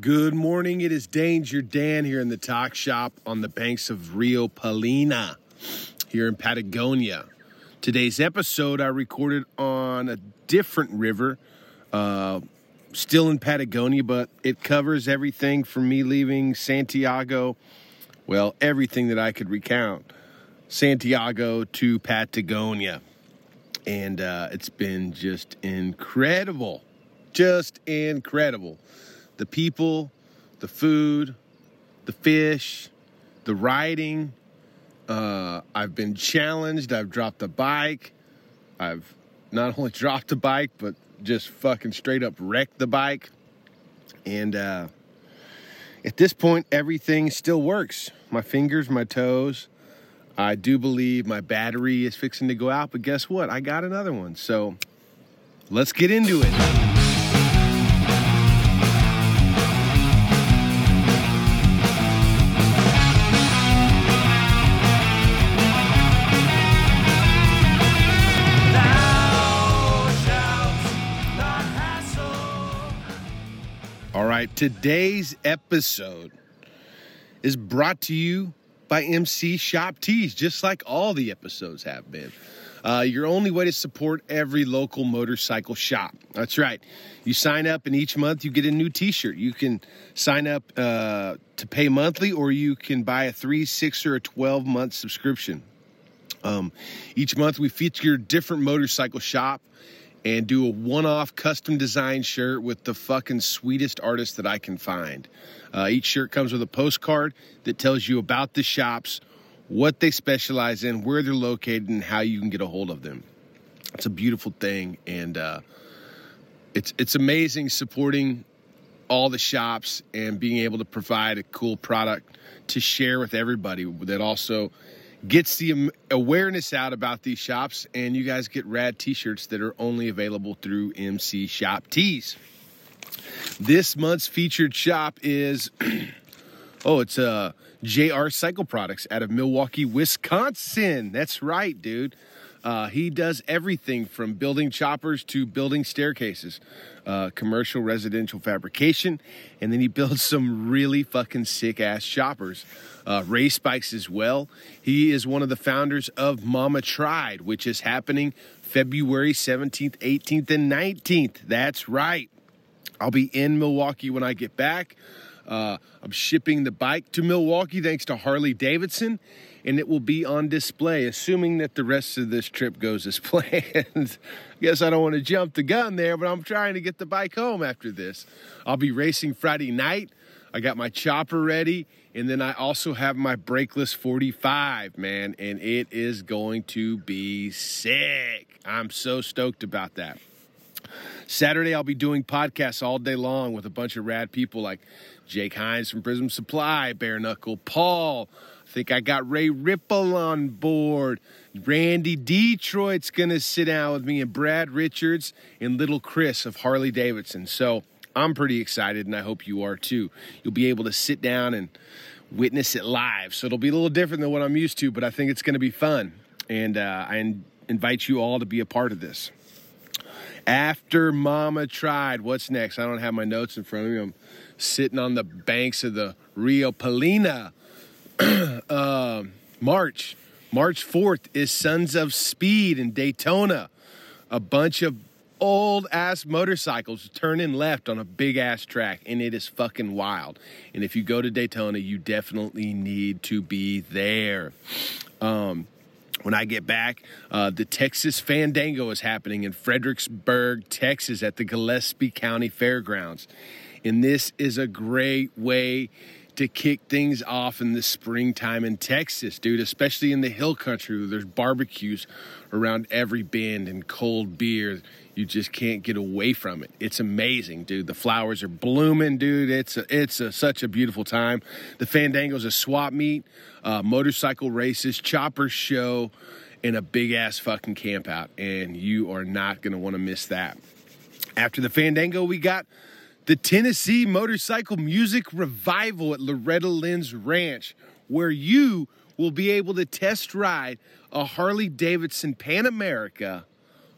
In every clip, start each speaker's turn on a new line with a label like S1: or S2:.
S1: Good morning. It is Danger Dan here in the talk shop on the banks of Rio Palena here in Patagonia. Today's episode I recorded on a different river, uh, still in Patagonia, but it covers everything from me leaving Santiago, well, everything that I could recount, Santiago to Patagonia. And uh, it's been just incredible. Just incredible the people, the food, the fish, the riding. Uh, I've been challenged. I've dropped the bike. I've not only dropped the bike, but just fucking straight up wrecked the bike. And uh, at this point, everything still works. My fingers, my toes. I do believe my battery is fixing to go out, but guess what? I got another one. So let's get into it. Today's episode is brought to you by MC Shop Tees, just like all the episodes have been. Uh, your only way to support every local motorcycle shop. That's right. You sign up, and each month you get a new t shirt. You can sign up uh, to pay monthly, or you can buy a three, six, or a 12 month subscription. Um, each month we feature a different motorcycle shop and do a one off custom design shirt with the fucking sweetest artist that I can find. Uh, each shirt comes with a postcard that tells you about the shops, what they specialize in, where they're located, and how you can get a hold of them. It's a beautiful thing, and uh, it's it's amazing supporting all the shops and being able to provide a cool product to share with everybody that also gets the awareness out about these shops, and you guys get rad t shirts that are only available through MC Shop Tees. This month's featured shop is oh, it's uh, JR Cycle Products out of Milwaukee, Wisconsin. That's right, dude. Uh, he does everything from building choppers to building staircases, uh, commercial residential fabrication, and then he builds some really fucking sick ass choppers uh, race bikes as well. He is one of the founders of Mama Tried, which is happening February 17th, 18th, and 19th. That's right. I'll be in Milwaukee when I get back. Uh, I'm shipping the bike to Milwaukee thanks to Harley Davidson, and it will be on display, assuming that the rest of this trip goes as planned. I guess I don't want to jump the gun there, but I'm trying to get the bike home after this. I'll be racing Friday night. I got my chopper ready, and then I also have my brakeless 45, man, and it is going to be sick. I'm so stoked about that. Saturday, I'll be doing podcasts all day long with a bunch of rad people like Jake Hines from Prism Supply, Bare Knuckle Paul. I think I got Ray Ripple on board. Randy Detroit's going to sit down with me, and Brad Richards and Little Chris of Harley Davidson. So, I'm pretty excited, and I hope you are too. You'll be able to sit down and witness it live. So it'll be a little different than what I'm used to, but I think it's going to be fun. And uh, I in- invite you all to be a part of this. After Mama tried, what's next? I don't have my notes in front of me. I'm sitting on the banks of the Rio Palena. uh, March. March 4th is Sons of Speed in Daytona. A bunch of old ass motorcycles turning left on a big ass track, and it is fucking wild. And if you go to Daytona, you definitely need to be there. Um, when I get back, uh, the Texas Fandango is happening in Fredericksburg, Texas, at the Gillespie County Fairgrounds. And this is a great way to kick things off in the springtime in Texas, dude, especially in the hill country. There's barbecues around every bend and cold beer. You just can't get away from it. It's amazing, dude. The flowers are blooming, dude. It's a, it's a, such a beautiful time. The Fandango's a swap meet, uh, motorcycle races, chopper show, and a big ass fucking camp out. And you are not going to want to miss that. After the Fandango, we got the Tennessee Motorcycle Music Revival at Loretta Lynn's Ranch, where you will be able to test ride a Harley Davidson Pan America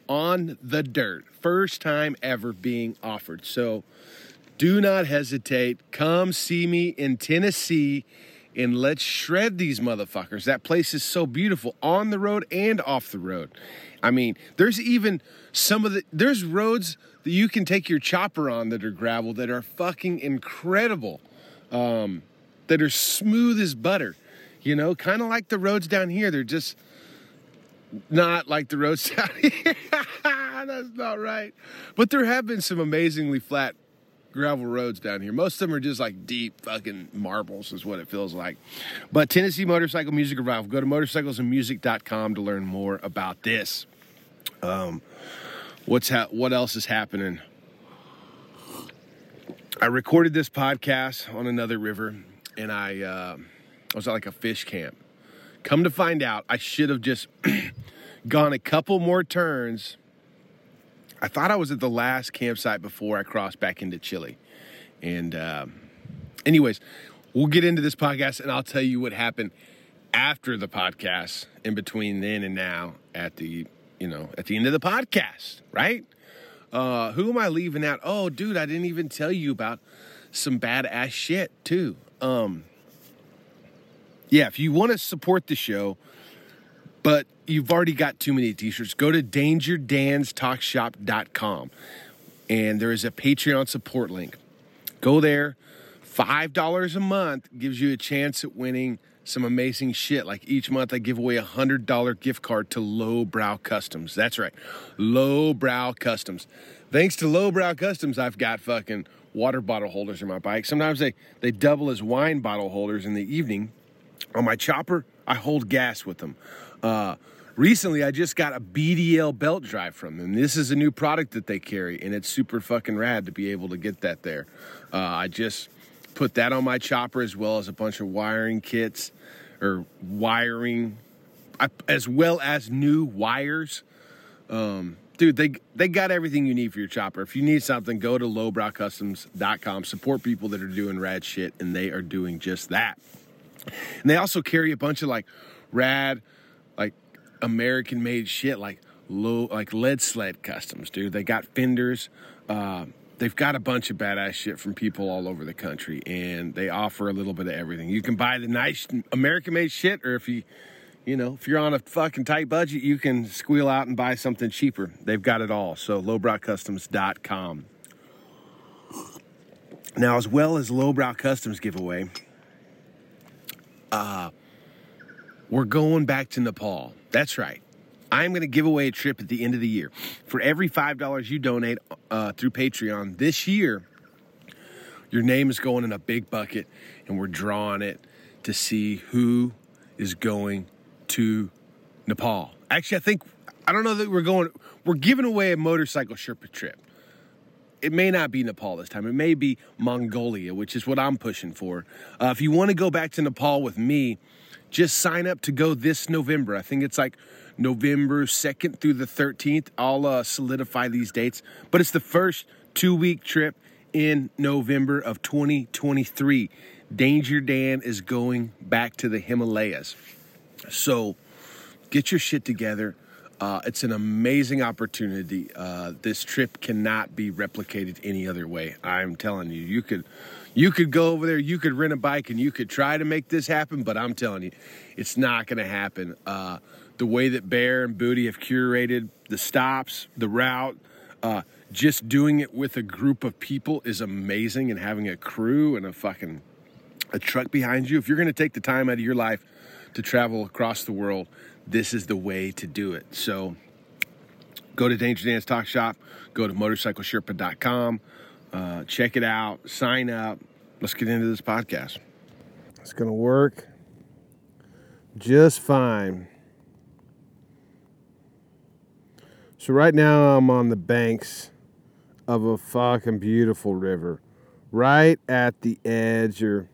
S1: on the dirt. First time ever being offered. So do not hesitate. Come see me in Tennessee and let's shred these motherfuckers. That place is so beautiful on the road and off the road. I mean, there's even some of the there's roads that you can take your chopper on that are gravel that are fucking incredible. Um, that are smooth as butter. You know, kind of like the roads down here. They're just not like the roads down here. That's not right. But there have been some amazingly flat gravel roads down here. Most of them are just like deep fucking marbles, is what it feels like. But Tennessee Motorcycle Music Revival. Go to motorcyclesandmusic.com to learn more about this. Um, what's ha- what else is happening? I recorded this podcast on another river, and I uh, I was at like a fish camp. Come to find out, I should have just gone a couple more turns I thought I was at the last campsite before I crossed back into Chile. And, uh, anyways, we'll get into this podcast and I'll tell you what happened after the podcast in between then and now at the, you know, at the end of the podcast, right? Uh, who am I leaving out? Oh, dude, I didn't even tell you about some badass shit too. Um, yeah, if you want to support the show, but you've already got too many t-shirts, go to dangerdanstalkshop.com and there is a Patreon support link. Go there. $5 a month gives you a chance at winning some amazing shit. Like each month, I give away a $100 gift card to Lowbrow Customs. That's right, Lowbrow Customs. Thanks to Lowbrow Customs, I've got fucking water bottle holders in my bike. Sometimes they, they double as wine bottle holders in the evening. On my chopper, I hold gas with them. Uh, recently, I just got a BDL belt drive from them. This is a new product that they carry, and it's super fucking rad to be able to get that there. Uh, I just put that on my chopper as well as a bunch of wiring kits or wiring, as well as new wires. Um, dude, they they got everything you need for your chopper. If you need something, go to lowbrowcustoms.com. Support people that are doing rad shit, and they are doing just that. And they also carry a bunch of like rad like American made shit like low like lead sled customs, dude. They got fenders. Uh, they've got a bunch of badass shit from people all over the country, and they offer a little bit of everything. You can buy the nice American made shit, or if you you know, if you're on a fucking tight budget, you can squeal out and buy something cheaper. They've got it all. So lowbrowcustoms.com. Now, as well as Lowbrow Customs giveaway, uh, we're going back to Nepal. That's right. I'm going to give away a trip at the end of the year. For every $5 you donate uh, through Patreon this year, your name is going in a big bucket, and we're drawing it to see who is going to Nepal. Actually, I think, I don't know that we're going, we're giving away a motorcycle Sherpa trip. It may not be Nepal this time. It may be Mongolia, which is what I'm pushing for. Uh, if you want to go back to Nepal with me, just sign up to go this November. I think it's like November 2nd through the 13th. I'll uh, solidify these dates, but it's the first two week trip in November of 2023. Danger Dan is going back to the Himalayas. So get your shit together. Uh, it's an amazing opportunity. Uh, this trip cannot be replicated any other way. I'm telling you, you could you could go over there, you could rent a bike, and you could try to make this happen, but I'm telling you, it's not going to happen. Uh, the way that Bear and Booty have curated the stops, the route, uh, just doing it with a group of people is amazing, and having a crew and a fucking a truck behind you. If you're going to take the time out of your life to travel across the world, this is the way to do it. So go to Danger Dan's Talk Shop, go to motorcyclesherpa.com. Uh, check it out, sign up. Let's get into this podcast. It's going to work just fine. So, right now, I'm on the banks of a fucking beautiful river, right at the edge, or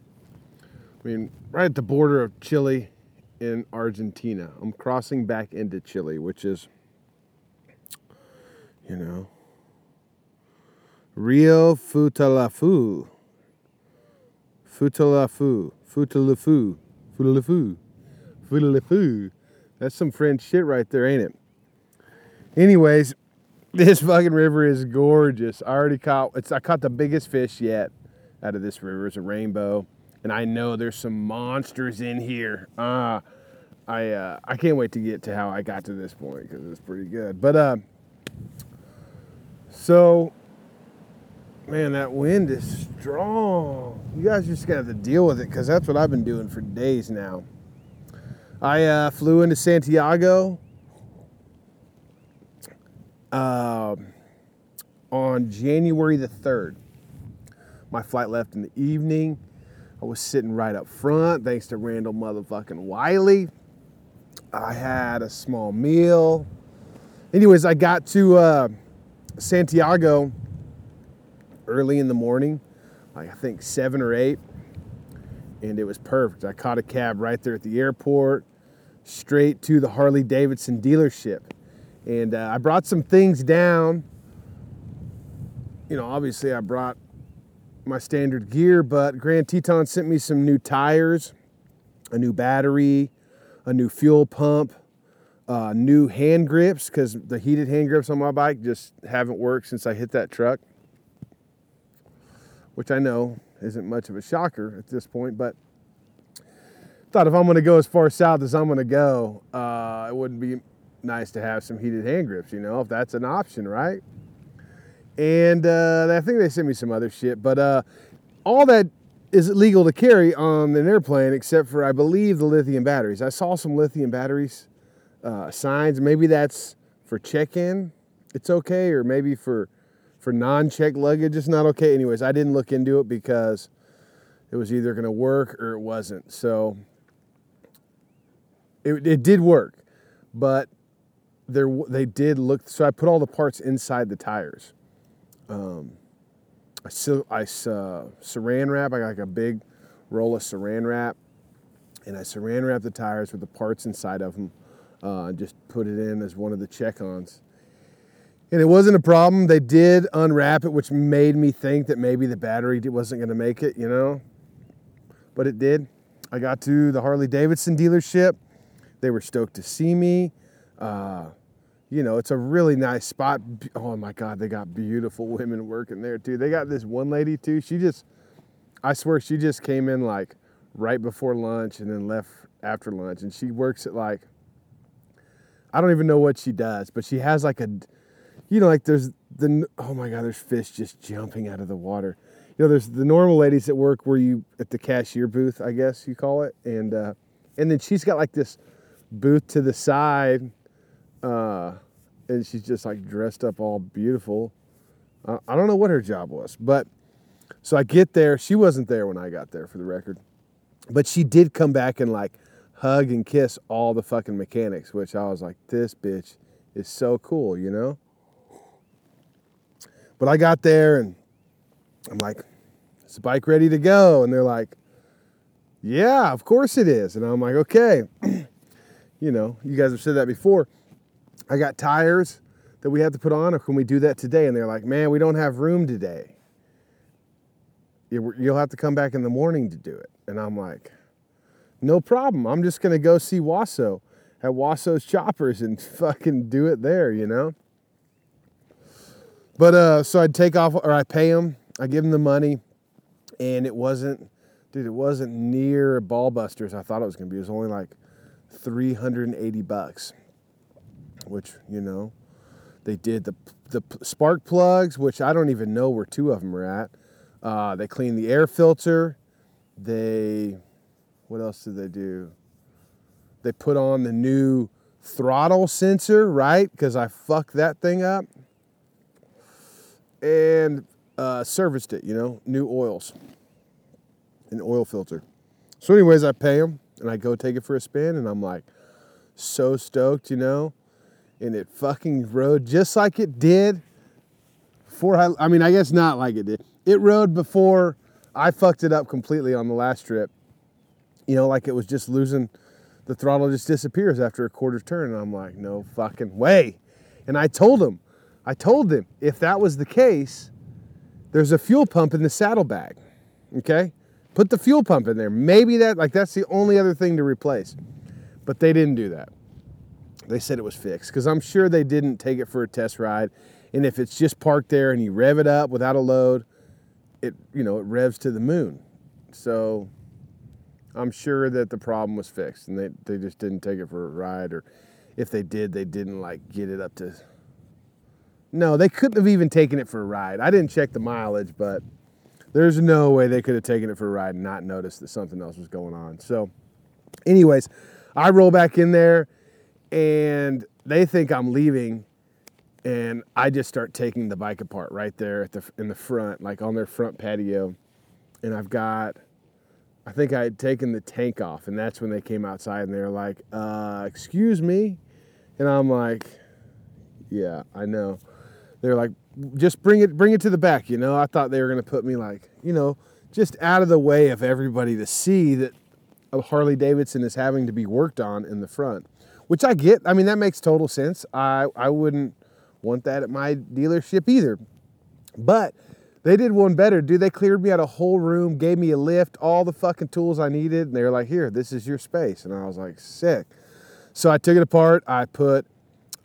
S1: I mean, right at the border of Chile and Argentina. I'm crossing back into Chile, which is, you know, Rio Futalafu. Futalafu. Futalafu. Futalafu. Futalafu. That's some French shit right there, ain't it? Anyways, This fucking river is gorgeous. I already caught it's I caught the biggest fish yet out of this river. It's a rainbow. And I know there's some monsters in here. Uh I uh, I can't wait to get to how I got to this point because it's pretty good. But uh, so man, that wind is strong. You guys just gotta have to deal with it because that's what I've been doing for days now. I uh, flew into Santiago uh, on January the 3rd. My flight left in the evening. I was sitting right up front thanks to Randall motherfucking Wiley. I had a small meal. Anyways, I got to uh, Santiago early in the morning, like I think seven or eight, and it was perfect. I caught a cab right there at the airport, straight to the Harley Davidson dealership, and uh, I brought some things down. You know, obviously, I brought my standard gear, but Grand Teton sent me some new tires, a new battery, a new fuel pump, uh, new hand grips because the heated hand grips on my bike just haven't worked since I hit that truck which I know isn't much of a shocker at this point, but thought if I'm going to go as far south as I'm going to go, uh, it wouldn't be nice to have some heated hand grips, you know, if that's an option, right? And uh, I think they sent me some other shit, but uh, all that is legal to carry on an airplane except for, I believe, the lithium batteries. I saw some lithium batteries uh, signs. Maybe that's for check in, it's okay, or maybe for for non-check luggage it's not okay anyways i didn't look into it because it was either going to work or it wasn't so it, it did work but there they did look so i put all the parts inside the tires um, i still i uh, saran wrap i got like a big roll of saran wrap and i saran wrap the tires with the parts inside of them uh, just put it in as one of the check-ons and it wasn't a problem. They did unwrap it, which made me think that maybe the battery wasn't going to make it, you know. But it did. I got to the Harley Davidson dealership. They were stoked to see me. Uh, you know, it's a really nice spot. Oh my God, they got beautiful women working there too. They got this one lady too. She just, I swear, she just came in like right before lunch and then left after lunch. And she works at like, I don't even know what she does, but she has like a, you know, like there's the oh my god, there's fish just jumping out of the water. You know, there's the normal ladies that work where you at the cashier booth, I guess you call it, and uh, and then she's got like this booth to the side, uh, and she's just like dressed up all beautiful. Uh, I don't know what her job was, but so I get there. She wasn't there when I got there, for the record, but she did come back and like hug and kiss all the fucking mechanics, which I was like, this bitch is so cool, you know. But I got there and I'm like, is the bike ready to go? And they're like, yeah, of course it is. And I'm like, okay. you know, you guys have said that before. I got tires that we have to put on, or can we do that today? And they're like, man, we don't have room today. You'll have to come back in the morning to do it. And I'm like, no problem. I'm just going to go see Wasso at Wasso's Choppers and fucking do it there, you know? But uh, so I'd take off or I pay him, I give him the money, and it wasn't, dude. It wasn't near Ballbusters. I thought it was gonna be. It was only like 380 bucks, which you know, they did the the spark plugs, which I don't even know where two of them are at. Uh, they cleaned the air filter. They, what else did they do? They put on the new throttle sensor, right? Because I fucked that thing up and uh, serviced it, you know, new oils, an oil filter. So, anyways, I pay them and I go take it for a spin, and I'm like, so stoked, you know, and it fucking rode just like it did before I, I mean, I guess not like it did. It rode before I fucked it up completely on the last trip. You know, like it was just losing, the throttle just disappears after a quarter turn. And I'm like, no fucking way. And I told him, I told them if that was the case, there's a fuel pump in the saddlebag. Okay? Put the fuel pump in there. Maybe that, like, that's the only other thing to replace. But they didn't do that. They said it was fixed because I'm sure they didn't take it for a test ride And if it's just parked there and you rev it up without a load, it you know it revs to the moon. So I'm sure that the problem was fixed and they, they just didn't take it for a ride or if they did, they didn't like get it up to No, they couldn't have even taken it for a ride. I didn't check the mileage, but there's no way they could have taken it for a ride and not noticed that something else was going on. So anyways, I roll back in there and they think I'm leaving and I just start taking the bike apart right there at the in the front, like on their front patio. And I've got I think I had taken the tank off, and that's when they came outside and they're like, uh, excuse me. And I'm like, yeah, I know. They're like, just bring it, bring it to the back. You know, I thought they were gonna put me like, you know, just out of the way of everybody to see that a Harley Davidson is having to be worked on in the front, which I get. I mean, that makes total sense. I I wouldn't want that at my dealership either. But they did one better, dude. They cleared me out a whole room, gave me a lift, all the fucking tools I needed, and they were like, "Here, this is your space." And I was like, "Sick." So I took it apart. I put,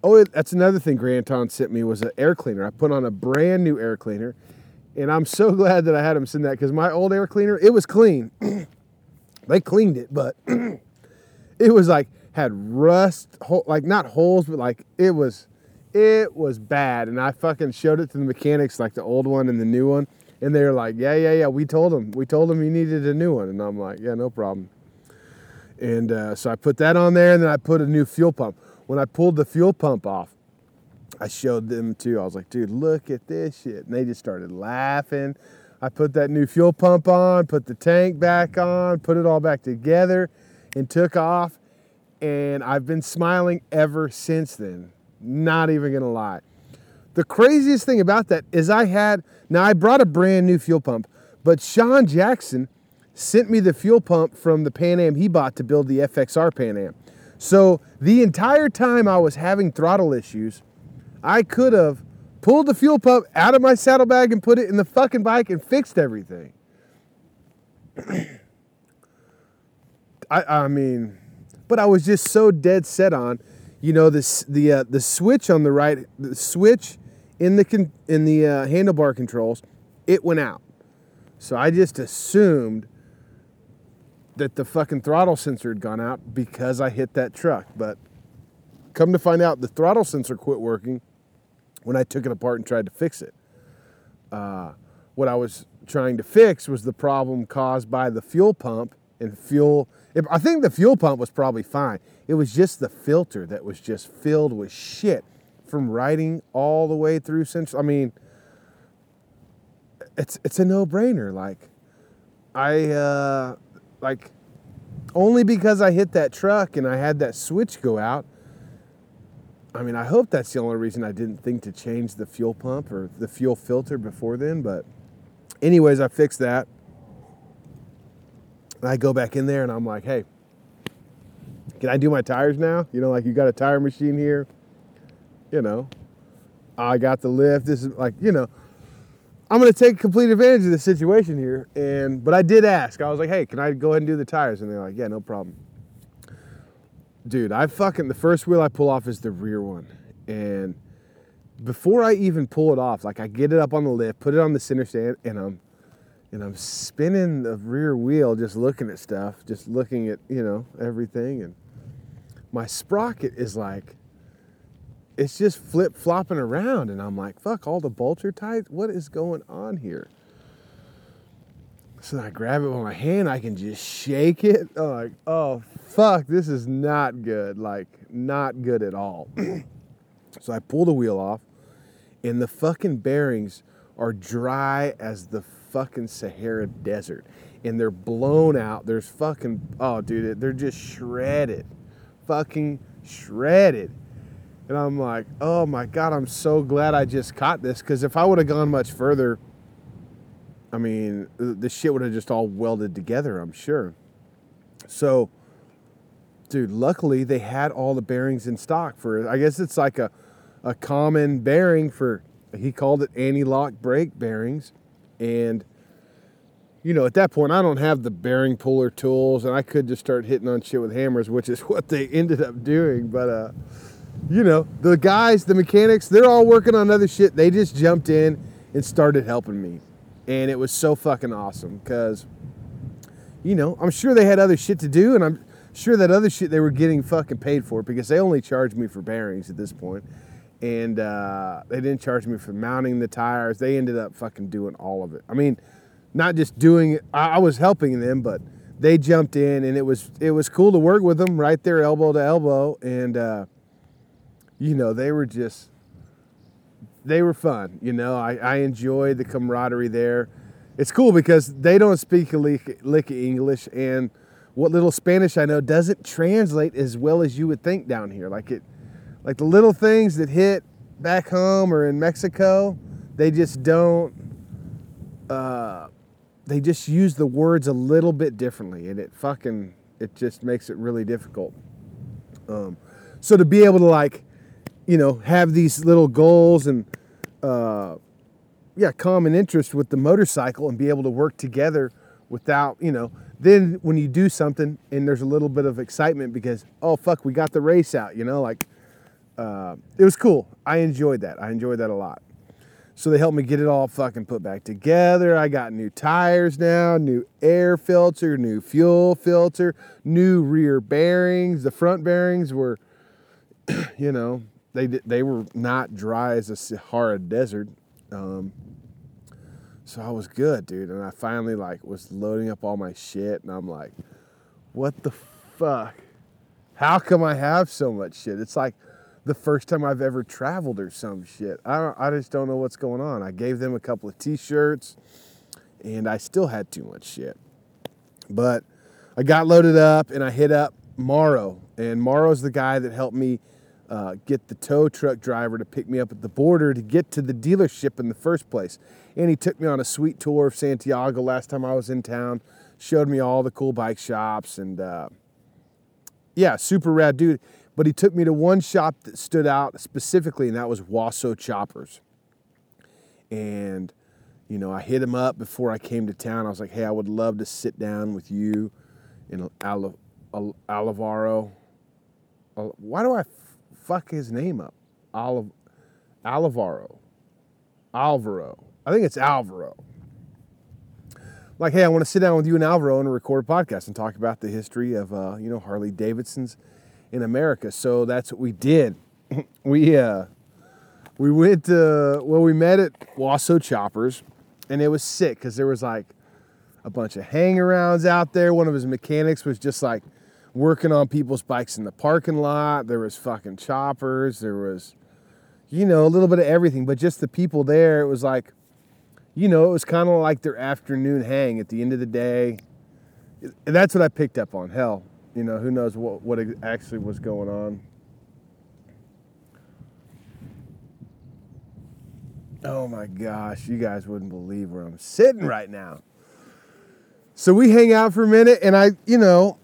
S1: oh, that's another thing. Granton sent me was an air cleaner. I put on a brand new air cleaner, and I'm so glad that I had him send that because my old air cleaner, it was clean. they cleaned it, but it was like had rust, like not holes, but like it was it was bad. And I fucking showed it to the mechanics, like the old one and the new one. And they were like, yeah, yeah, yeah. We told them. We told them you needed a new one. And I'm like, yeah, no problem. And uh, so I put that on there and then I put a new fuel pump. When I pulled the fuel pump off, I showed them too. I was like, dude, look at this shit. And they just started laughing. I put that new fuel pump on, put the tank back on, put it all back together, and took off. And I've been smiling ever since then. Not even gonna lie. The craziest thing about that is I had, now I brought a brand new fuel pump, but Sean Jackson sent me the fuel pump from the Pan Am he bought to build the FXR Pan Am. So the entire time I was having throttle issues, I could have pulled the fuel pump out of my saddlebag and put it in the fucking bike and fixed everything. I, I mean, but I was just so dead set on you know this the uh, the switch on the right the switch in the con- in the uh, handlebar controls it went out. So i just assumed that the fucking throttle sensor had gone out because i hit that truck. But come to find out the throttle sensor quit working when i took it apart and tried to fix it. Uh, what i was trying to fix was the problem caused by the fuel pump and fuel I think the fuel pump was probably fine. It was just the filter that was just filled with shit from riding all the way through Central. I mean, it's it's a no brainer. Like, I uh, like only because I hit that truck and I had that switch go out. I mean, I hope that's the only reason I didn't think to change the fuel pump or the fuel filter before then. But, anyways, I fixed that. And I go back in there and I'm like, hey, can I do my tires now? You know, like you got a tire machine here. You know, I got the lift. This is like, you know, I'm to take complete advantage of the situation here. And, but I did ask. I was like, hey, can I go ahead and do the tires? And they're like, yeah, no problem. Dude, I fucking, the first wheel I pull off is the rear one. And before I even pull it off, like I get it up on the lift, put it on the center stand, and I'm and I'm spinning the rear wheel just looking at stuff, just looking at, you know, everything. And my sprocket is like, it's just flip flopping around. And I'm like, fuck, all the bolts are tight. What is going on here? So I grab it with my hand, I can just shake it. I'm like, oh, fuck, this is not good. Like, not good at all. so I pull the wheel off, and the fucking bearings are dry as the fucking Sahara Desert. And they're blown out. There's fucking, oh, dude, they're just shredded. Fucking shredded. And I'm like, oh my God, I'm so glad I just caught this. Because if I would have gone much further, I mean, the shit would have just all welded together, I'm sure. So, dude, luckily they had all the bearings in stock for, I guess it's like a, a common bearing for, he called it anti lock brake bearings and, you know, at that point, I don't have the bearing puller tools, and I could just start hitting on shit with hammers, which is what they ended up doing. But, uh, you know, the guys, the mechanics, they're all working on other shit. They just jumped in and started helping me. And it was so fucking awesome because, you know, I'm sure they had other shit to do and I'm sure that other shit they were getting fucking paid for because they only charged me for bearings at this point. And uh, they didn't charge me for mounting the tires. They ended up fucking doing all of it. I mean, not just doing it, I, I was helping them, but they jumped in and it was it was cool to work with them right there elbow to elbow and uh, you know they were just they were fun you know I, I enjoyed the camaraderie there it's cool because they don't speak a lick, lick english and what little spanish i know doesn't translate as well as you would think down here like it like the little things that hit back home or in mexico they just don't uh, they just use the words a little bit differently and it fucking it just makes it really difficult. Um, so to be able to like you know have these little goals and uh, yeah common interest with the motorcycle and be able to work together without you know then when you do something and there's a little bit of excitement because oh fuck we got the race out you know like uh, it was cool i enjoyed that i enjoyed that a lot so they helped me get it all fucking put back together. I got new tires now, new air filter, new fuel filter, new rear bearings. The front bearings were, you know, they they were not dry as a Sahara desert. Um, so I was good, dude. And I finally like was loading up all my shit, and I'm like, what the fuck? How come I have so much shit? It's like the first time I've ever traveled or some shit. I, I just don't know what's going on. I gave them a couple of t shirts and I still had too much shit. But I got loaded up and I hit up Morrow. And Morrow's the guy that helped me uh, get the tow truck driver to pick me up at the border to get to the dealership in the first place. And he took me on a sweet tour of Santiago last time I was in town, showed me all the cool bike shops, and uh, yeah, super rad dude. But he took me to one shop that stood out specifically, and that was Wasso Choppers. And, you know, I hit him up before I came to town. I was like, hey, I would love to sit down with you in Al- Al- Alvaro. Why do I f- fuck his name up? Olive, Alvaro. Alvaro. I think it's Alvaro. Like, hey, I want to sit down with you and Alvaro and record a podcast and talk about the history of, uh, you know, Harley Davidson's in America. So that's what we did. we uh, we went to well, we met at Wasso Choppers, and it was sick because there was like a bunch of hangarounds out there. One of his mechanics was just like working on people's bikes in the parking lot. There was fucking choppers. There was, you know, a little bit of everything. But just the people there, it was like, you know, it was kind of like their afternoon hang at the end of the day. And that's what I picked up on. Hell, you know, who knows what, what actually was going on. Oh my gosh, you guys wouldn't believe where I'm sitting right now. So we hang out for a minute, and I, you know,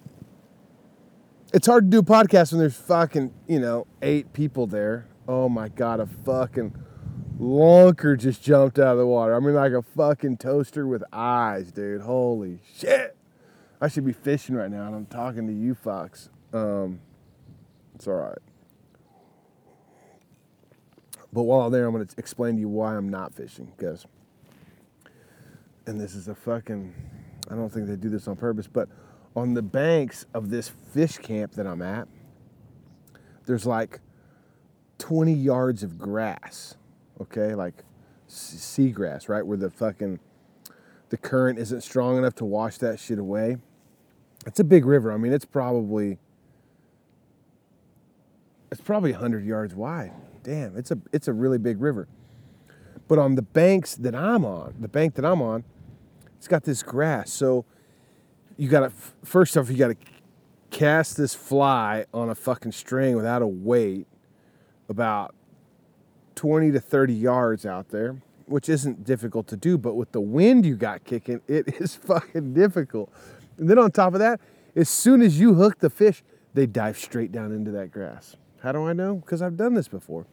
S1: it's hard to do a podcast when there's fucking, you know, eight people there. Oh my god, a fucking lunker just jumped out of the water. I mean, like a fucking toaster with eyes, dude. Holy shit. I should be fishing right now, and I'm talking to you, Fox. Um, it's all right. But while there, I'm going to explain to you why I'm not fishing. Because, and this is a fucking, I don't think they do this on purpose, but on the banks of this fish camp that I'm at, there's like 20 yards of grass, okay? Like seagrass, right? Where the fucking, the current isn't strong enough to wash that shit away. It's a big river. I mean, it's probably it's probably 100 yards wide. Damn, it's a it's a really big river. But on the banks that I'm on, the bank that I'm on, it's got this grass. So you got to first off you got to cast this fly on a fucking string without a weight about 20 to 30 yards out there, which isn't difficult to do, but with the wind you got kicking, it is fucking difficult. And then on top of that, as soon as you hook the fish, they dive straight down into that grass. How do I know? Because I've done this before.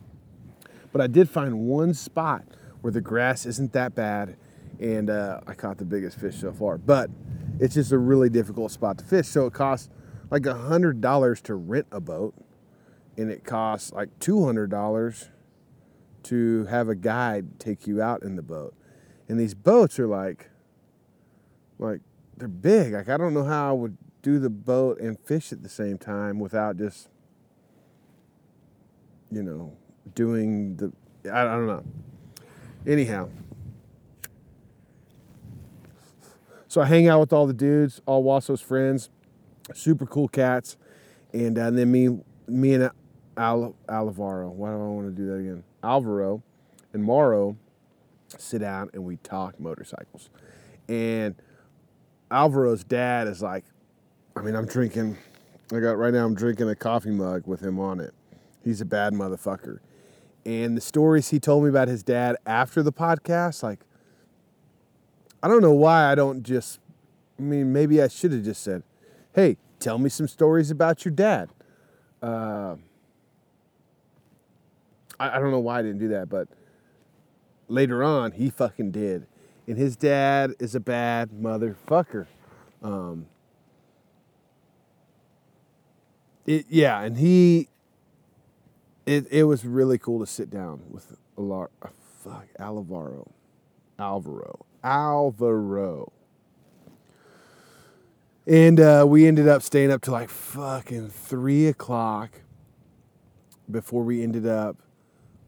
S1: But I did find one spot where the grass isn't that bad, and uh, I caught the biggest fish so far. But it's just a really difficult spot to fish, so it costs like a hundred dollars to rent a boat, and it costs like two hundred dollars to have a guide take you out in the boat. And these boats are like, like they're big. Like I don't know how I would do the boat and fish at the same time without just, you know, doing the. I, I don't know. Anyhow. So I hang out with all the dudes, all Wasso's friends, super cool cats, and, uh, and then me, me and Al, Alvaro. Why do I want to do that again? Alvaro and Morrow sit down and we talk motorcycles. And Alvaro's dad is like, I mean, I'm drinking, I got right now, I'm drinking a coffee mug with him on it. He's a bad motherfucker. And the stories he told me about his dad after the podcast, like, I don't know why I don't just, I mean, maybe I should have just said, hey, tell me some stories about your dad. Uh, I, I don't know why I didn't do that, but later on, he fucking did. And his dad is a bad motherfucker. Um, it, yeah, and he, it, it was really cool to sit down with a lot, uh, fuck, Alvaro, Alvaro, Alvaro. And uh, we ended up staying up to like fucking three o'clock before we ended up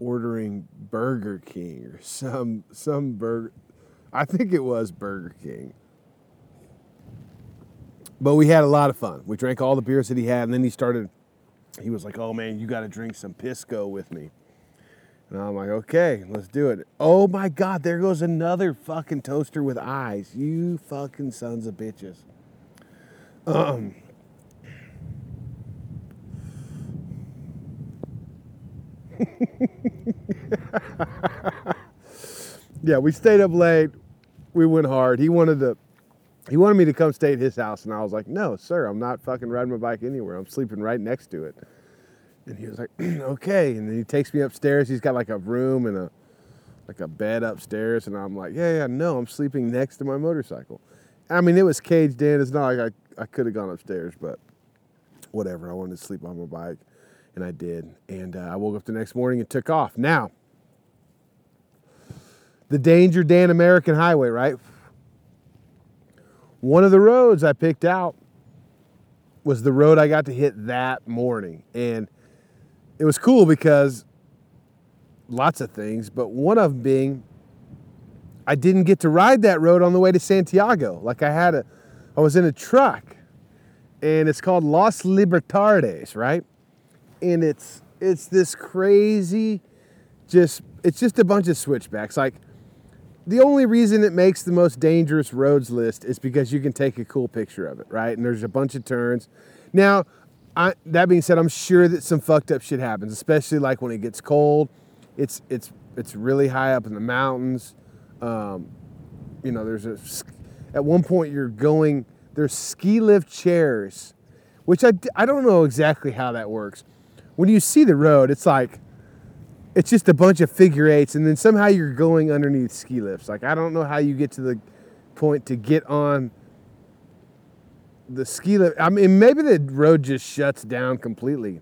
S1: ordering Burger King or some some burger. I think it was Burger King. But we had a lot of fun. We drank all the beers that he had, and then he started. He was like, "Oh man, you got to drink some pisco with me." And I'm like, "Okay, let's do it." Oh my God, there goes another fucking toaster with eyes. You fucking sons of bitches. Um. yeah, we stayed up late. We went hard. He wanted to he wanted me to come stay at his house and I was like, "No, sir, I'm not fucking riding my bike anywhere. I'm sleeping right next to it." And he was like, "Okay." And then he takes me upstairs. He's got like a room and a like a bed upstairs and I'm like, "Yeah, yeah, no, I'm sleeping next to my motorcycle." I mean, it was caged in. It's not like I I could have gone upstairs, but whatever. I wanted to sleep on my bike and I did. And uh, I woke up the next morning and took off. Now, the Danger Dan American Highway, right? One of the roads I picked out was the road I got to hit that morning. And it was cool because lots of things, but one of them being I didn't get to ride that road on the way to Santiago. Like I had a, I was in a truck and it's called Los Libertades, right? And it's, it's this crazy, just, it's just a bunch of switchbacks. Like the only reason it makes the most dangerous roads list is because you can take a cool picture of it, right? And there's a bunch of turns. Now, I, that being said, I'm sure that some fucked up shit happens, especially like when it gets cold. It's it's it's really high up in the mountains. Um, you know, there's a at one point you're going. There's ski lift chairs, which I I don't know exactly how that works. When you see the road, it's like it's just a bunch of figure eights, and then somehow you're going underneath ski lifts. Like I don't know how you get to the point to get on the ski lift. I mean, maybe the road just shuts down completely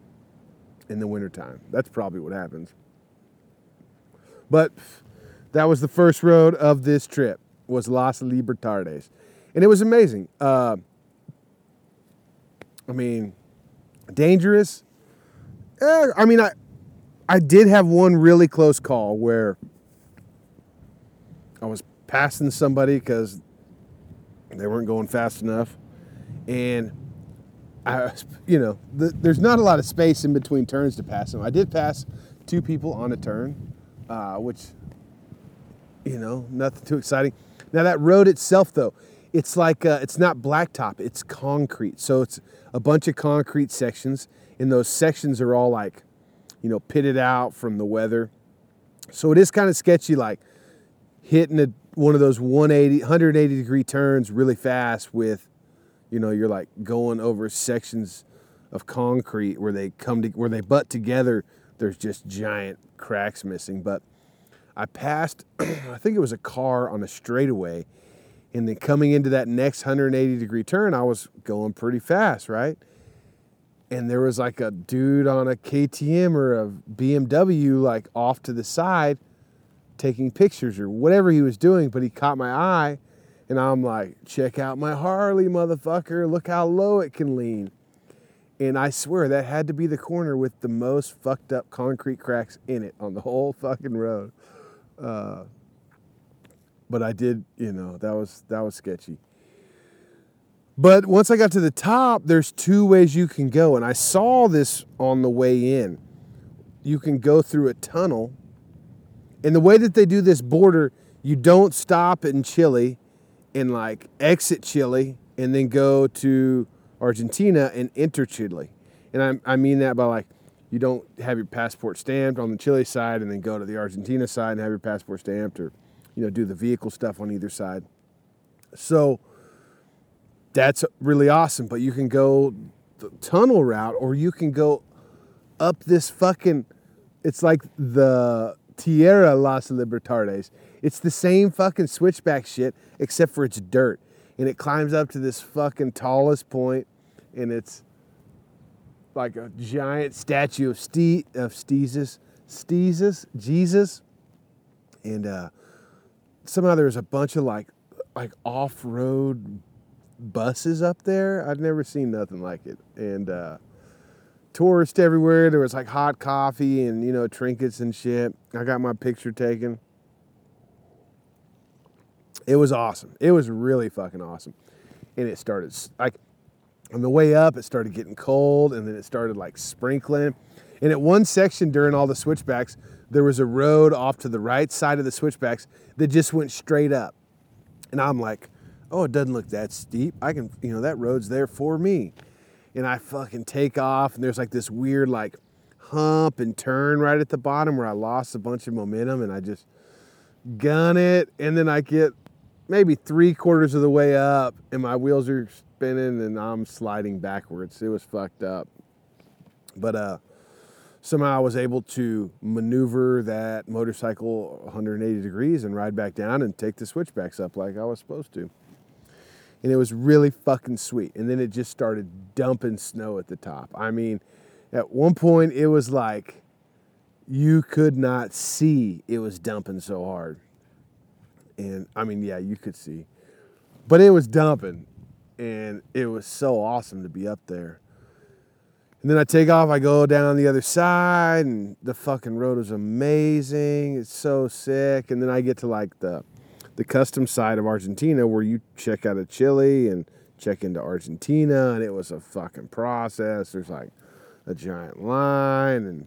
S1: in the wintertime. That's probably what happens. But that was the first road of this trip was Las Libertades, and it was amazing. Uh, I mean, dangerous. Eh, I mean, I I did have one really close call where I was passing somebody because they weren't going fast enough, and I, you know, the, there's not a lot of space in between turns to pass them. I did pass two people on a turn, uh, which, you know, nothing too exciting. Now that road itself, though, it's like uh, it's not blacktop; it's concrete. So it's a bunch of concrete sections, and those sections are all like you know, pitted out from the weather. So it is kind of sketchy, like hitting a, one of those 180, 180 degree turns really fast with, you know, you're like going over sections of concrete where they come to, where they butt together. There's just giant cracks missing. But I passed, I think it was a car on a straightaway. And then coming into that next 180 degree turn, I was going pretty fast, right? And there was like a dude on a KTM or a BMW like off to the side taking pictures or whatever he was doing, but he caught my eye and I'm like, check out my Harley, motherfucker. Look how low it can lean. And I swear that had to be the corner with the most fucked up concrete cracks in it on the whole fucking road. Uh, but I did, you know, that was that was sketchy. But once I got to the top, there's two ways you can go, and I saw this on the way in. You can go through a tunnel, and the way that they do this border, you don't stop in Chile and like exit Chile and then go to Argentina and enter Chile. And I, I mean that by like you don't have your passport stamped on the Chile side and then go to the Argentina side and have your passport stamped or you know do the vehicle stuff on either side. So that's really awesome, but you can go the tunnel route or you can go up this fucking it's like the Tierra Las Libertades. It's the same fucking switchback shit except for it's dirt. And it climbs up to this fucking tallest point and it's like a giant statue of Ste of Steezus, Steezus, Jesus. And uh, somehow there's a bunch of like like off-road buses up there. I've never seen nothing like it. And uh, tourists everywhere. There was like hot coffee and you know trinkets and shit. I got my picture taken. It was awesome. It was really fucking awesome. And it started like on the way up, it started getting cold and then it started like sprinkling. And at one section during all the switchbacks, there was a road off to the right side of the switchbacks that just went straight up. And I'm like, oh, it doesn't look that steep. I can, you know, that road's there for me. And I fucking take off, and there's like this weird, like, hump and turn right at the bottom where I lost a bunch of momentum and I just gun it. And then I get maybe three quarters of the way up and my wheels are spinning and I'm sliding backwards. It was fucked up. But uh, somehow I was able to maneuver that motorcycle 180 degrees and ride back down and take the switchbacks up like I was supposed to. And it was really fucking sweet. And then it just started dumping snow at the top. I mean, at one point it was like you could not see it was dumping so hard and I mean, yeah, you could see, but it was dumping, and it was so awesome to be up there. And then I take off, I go down the other side, and the fucking road was amazing. It's so sick. And then I get to like the the custom side of Argentina where you check out of Chile and check into Argentina, and it was a fucking process. There's like a giant line, and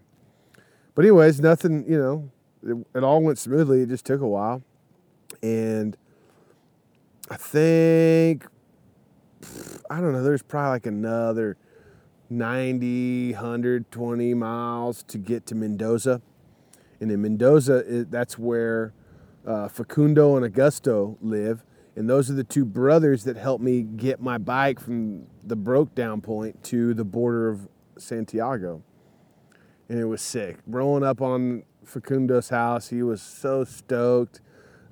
S1: but anyways, nothing. You know, it, it all went smoothly. It just took a while and I think I don't know. There's probably like another 90, 120 miles to get to Mendoza, and in Mendoza, that's where uh, Facundo and Augusto live, and those are the two brothers that helped me get my bike from the broke down point to the border of Santiago, and it was sick. Rolling up on Facundo's house, he was so stoked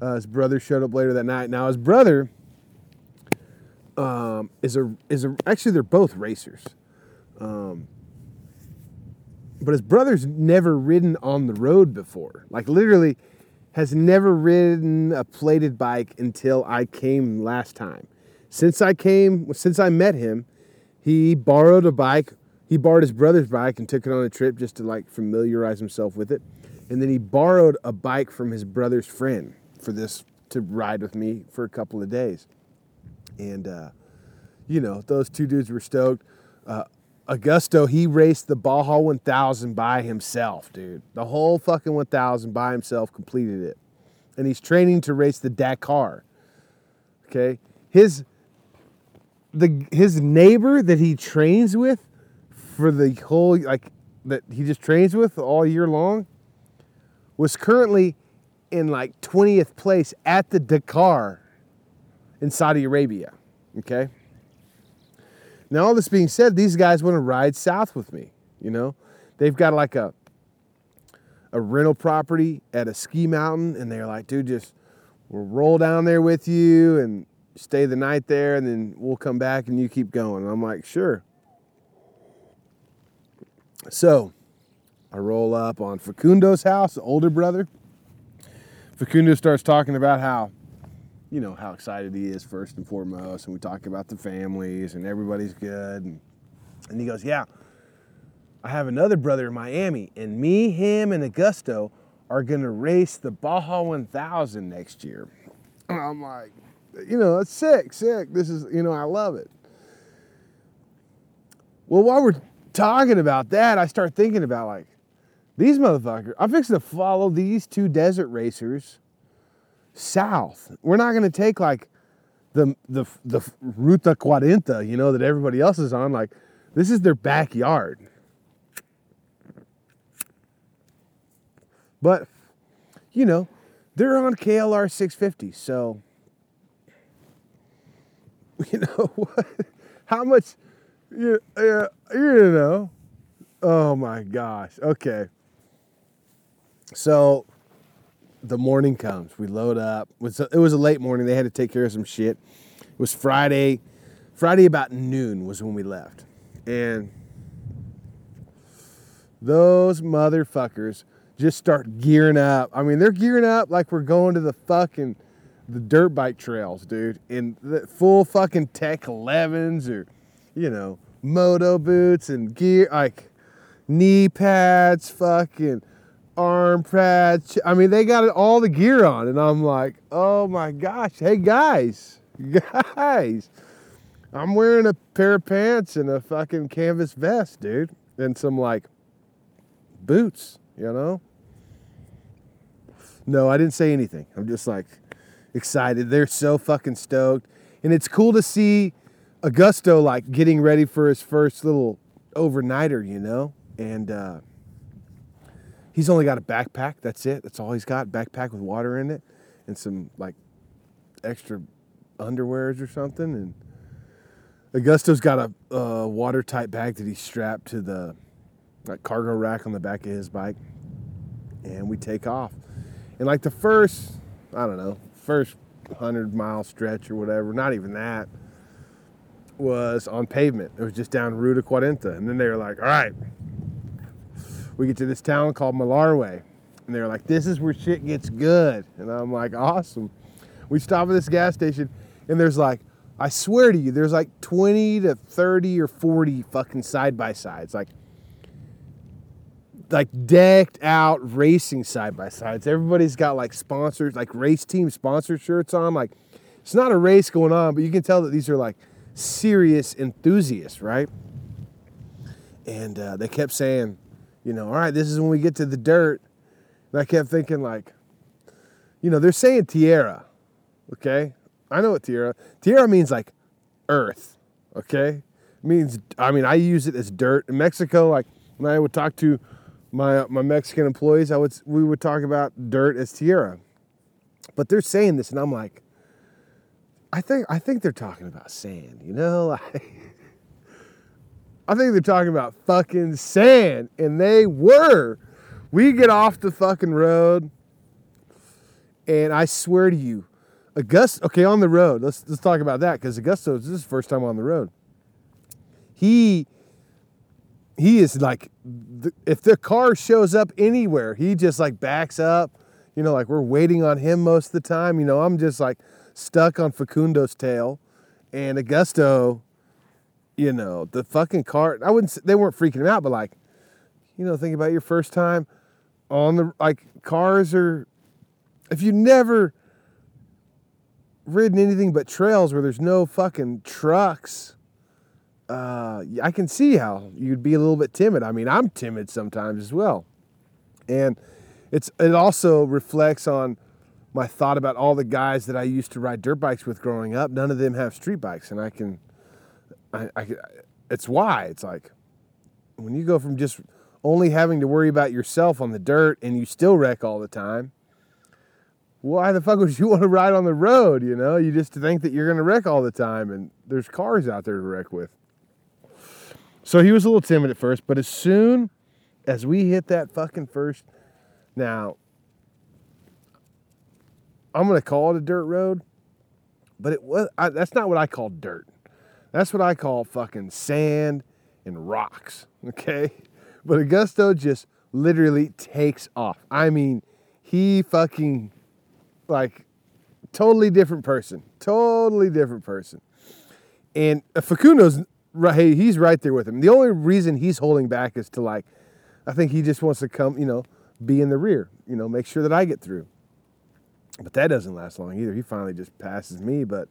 S1: uh, his brother showed up later that night. Now his brother um, is a is a actually they're both racers, um, but his brother's never ridden on the road before. Like literally, has never ridden a plated bike until I came last time. Since I came, since I met him, he borrowed a bike. He borrowed his brother's bike and took it on a trip just to like familiarize himself with it. And then he borrowed a bike from his brother's friend for this to ride with me for a couple of days. And, uh, you know, those two dudes were stoked. Uh, Augusto, he raced the Baja 1000 by himself, dude. The whole fucking 1000 by himself completed it. And he's training to race the Dakar. Okay? His the his neighbor that he trains with for the whole like that he just trains with all year long was currently in like 20th place at the Dakar in Saudi Arabia. Okay. Now, all this being said, these guys want to ride south with me. You know, they've got like a a rental property at a ski mountain, and they're like, dude, just we'll roll down there with you and stay the night there, and then we'll come back and you keep going. And I'm like, sure. So I roll up on Facundo's house, older brother. Facundo starts talking about how, you know, how excited he is first and foremost, and we talk about the families and everybody's good. And, and he goes, Yeah, I have another brother in Miami, and me, him, and Augusto are gonna race the Baja 1000 next year. And I'm like, you know, that's sick, sick. This is, you know, I love it. Well, while we're talking about that, I start thinking about like, these motherfuckers, I'm fixing to follow these two desert racers south. We're not gonna take like the the the Ruta Cuarenta, you know, that everybody else is on. Like, this is their backyard. But, you know, they're on KLR 650, so you know what? How much? You, uh, you know. Oh my gosh. Okay. So the morning comes. We load up. It was, a, it was a late morning. They had to take care of some shit. It was Friday. Friday about noon was when we left. And those motherfuckers just start gearing up. I mean, they're gearing up like we're going to the fucking the dirt bike trails, dude, in full fucking Tech 11s or, you know, moto boots and gear, like knee pads, fucking arm pads. I mean, they got all the gear on, and I'm like, oh my gosh, hey guys, guys, I'm wearing a pair of pants and a fucking canvas vest, dude, and some like boots, you know. No, I didn't say anything. I'm just like excited. They're so fucking stoked. And it's cool to see Augusto like getting ready for his first little overnighter, you know? And uh, he's only got a backpack. That's it. That's all he's got. Backpack with water in it and some like extra underwears or something. And Augusto's got a, watertight bag that he strapped to the like cargo rack on the back of his bike. And we take off. And like the first, I don't know, first 100 mile stretch or whatever, not even that, was on pavement. It was just down Ruta Cuarenta. And then they were like, all right, we get to this town called Malargüe. And they were like, this is where shit gets good. And I'm like, awesome. We stop at this gas station and there's like, I swear to you, there's like 20 to 30 or 40 fucking side by sides. Like, like decked out racing side by sides. Everybody's got like sponsors, like race team sponsor shirts on. Like it's not a race going on, but you can tell that these are like serious enthusiasts, right? And uh, they kept saying, you know, all right, this is when we get to the dirt. And I kept thinking, like, you know, they're saying tierra, okay? I know what tierra. Tierra means like earth, okay? It means, I mean, I use it as dirt. In Mexico, like when I would talk to my my Mexican employees, I would we would talk about dirt as tierra, but they're saying this, and I'm like, I think I think they're talking about sand, you know, I think they're talking about fucking sand, and they were. We get off the fucking road, and I swear to you, Augusto. Okay, on the road. Let's let's talk about that because Augusto this is his first time on the road. He he is like if the car shows up anywhere he just like backs up you know like we're waiting on him most of the time you know i'm just like stuck on facundo's tail and augusto you know the fucking car i wouldn't they weren't freaking him out but like you know think about your first time on the like cars are if you never ridden anything but trails where there's no fucking trucks uh, I can see how you'd be a little bit timid. I mean, I'm timid sometimes as well, and it's it also reflects on my thought about all the guys that I used to ride dirt bikes with growing up. None of them have street bikes, and I can, I, I it's why it's like when you go from just only having to worry about yourself on the dirt and you still wreck all the time. Why the fuck would you want to ride on the road? You know, you just think that you're going to wreck all the time, and there's cars out there to wreck with. So he was a little timid at first, but as soon as we hit that fucking first, now I'm gonna call it a dirt road, but it was I, that's not what I call dirt. That's what I call fucking sand and rocks. Okay, but Augusto just literally takes off. I mean, he fucking like totally different person, totally different person. And uh, Facundo's right, hey, he's right there with him. The only reason he's holding back is to like, I think he just wants to come, you know, be in the rear, you know, make sure that I get through. But that doesn't last long either. He finally just passes me. But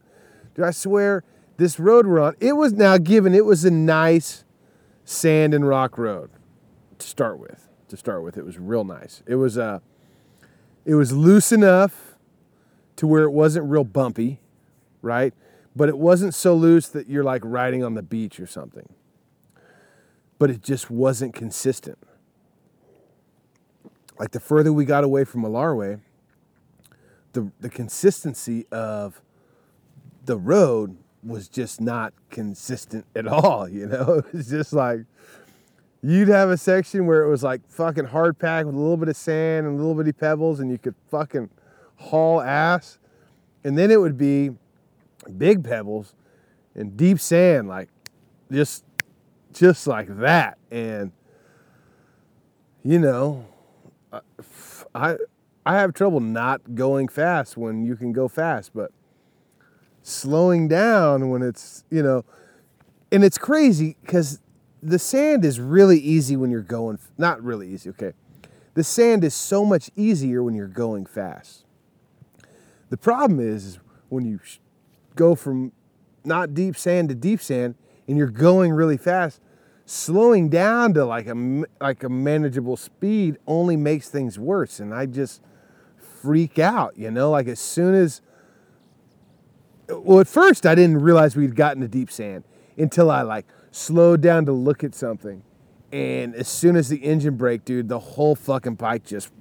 S1: dude, I swear, this road we're on, it was now given, it was a nice sand and rock road to start with. To start with, it was real nice. It was uh, it was loose enough to where it wasn't real bumpy, right? But it wasn't so loose that you're like riding on the beach or something. But it just wasn't consistent. Like the further we got away from Malargüe, the the consistency of the road was just not consistent at all. You know, it was just like you'd have a section where it was like fucking hard pack with a little bit of sand and a little bitty pebbles, and you could fucking haul ass, and then it would be big pebbles and deep sand, like just just like that, and you know, I I have trouble not going fast when you can go fast, but slowing down when it's, you know, and it's crazy because the sand is really easy when you're going, not really easy, okay. The sand is so much easier when you're going fast. The problem is, is when you go from not deep sand to deep sand and you're going really fast, slowing down to like a like a manageable speed only makes things worse and I just freak out, you know, like as soon as well at first I didn't realize we'd gotten to deep sand until I like slowed down to look at something. And as soon as the engine braked, dude, the whole fucking bike just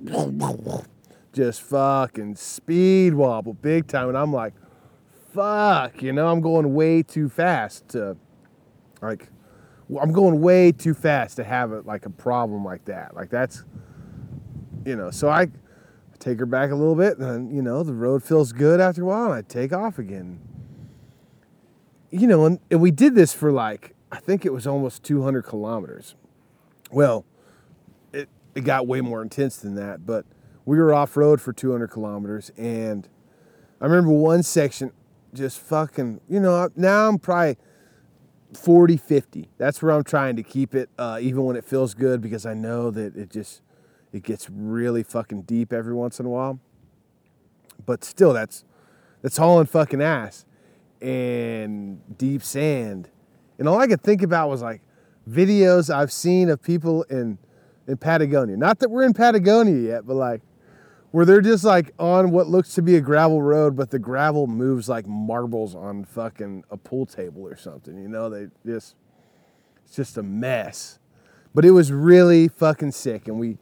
S1: just fucking speed wobble big time and I'm like fuck, you know, I'm going way too fast to like I'm going way too fast to have it like a problem like that. Like that's you know, so I take her back a little bit, and then, you know, the road feels good after a while, and I take off again. You know, and, and we did this for like, I think it was almost 200 kilometers. Well, it, it got way more intense than that, but we were off road for 200 kilometers, and I remember one section just fucking, you know, now I'm probably 40, 50. That's where I'm trying to keep it, uh, even when it feels good, because I know that it just, it gets really fucking deep every once in a while. But still, that's that's hauling fucking ass and deep sand. And all I could think about was like videos I've seen of people in in Patagonia. Not that we're in Patagonia yet, but like where they're just like on what looks to be a gravel road, but the gravel moves like marbles on fucking a pool table or something. You know, they just it's just a mess. But it was really fucking sick, and we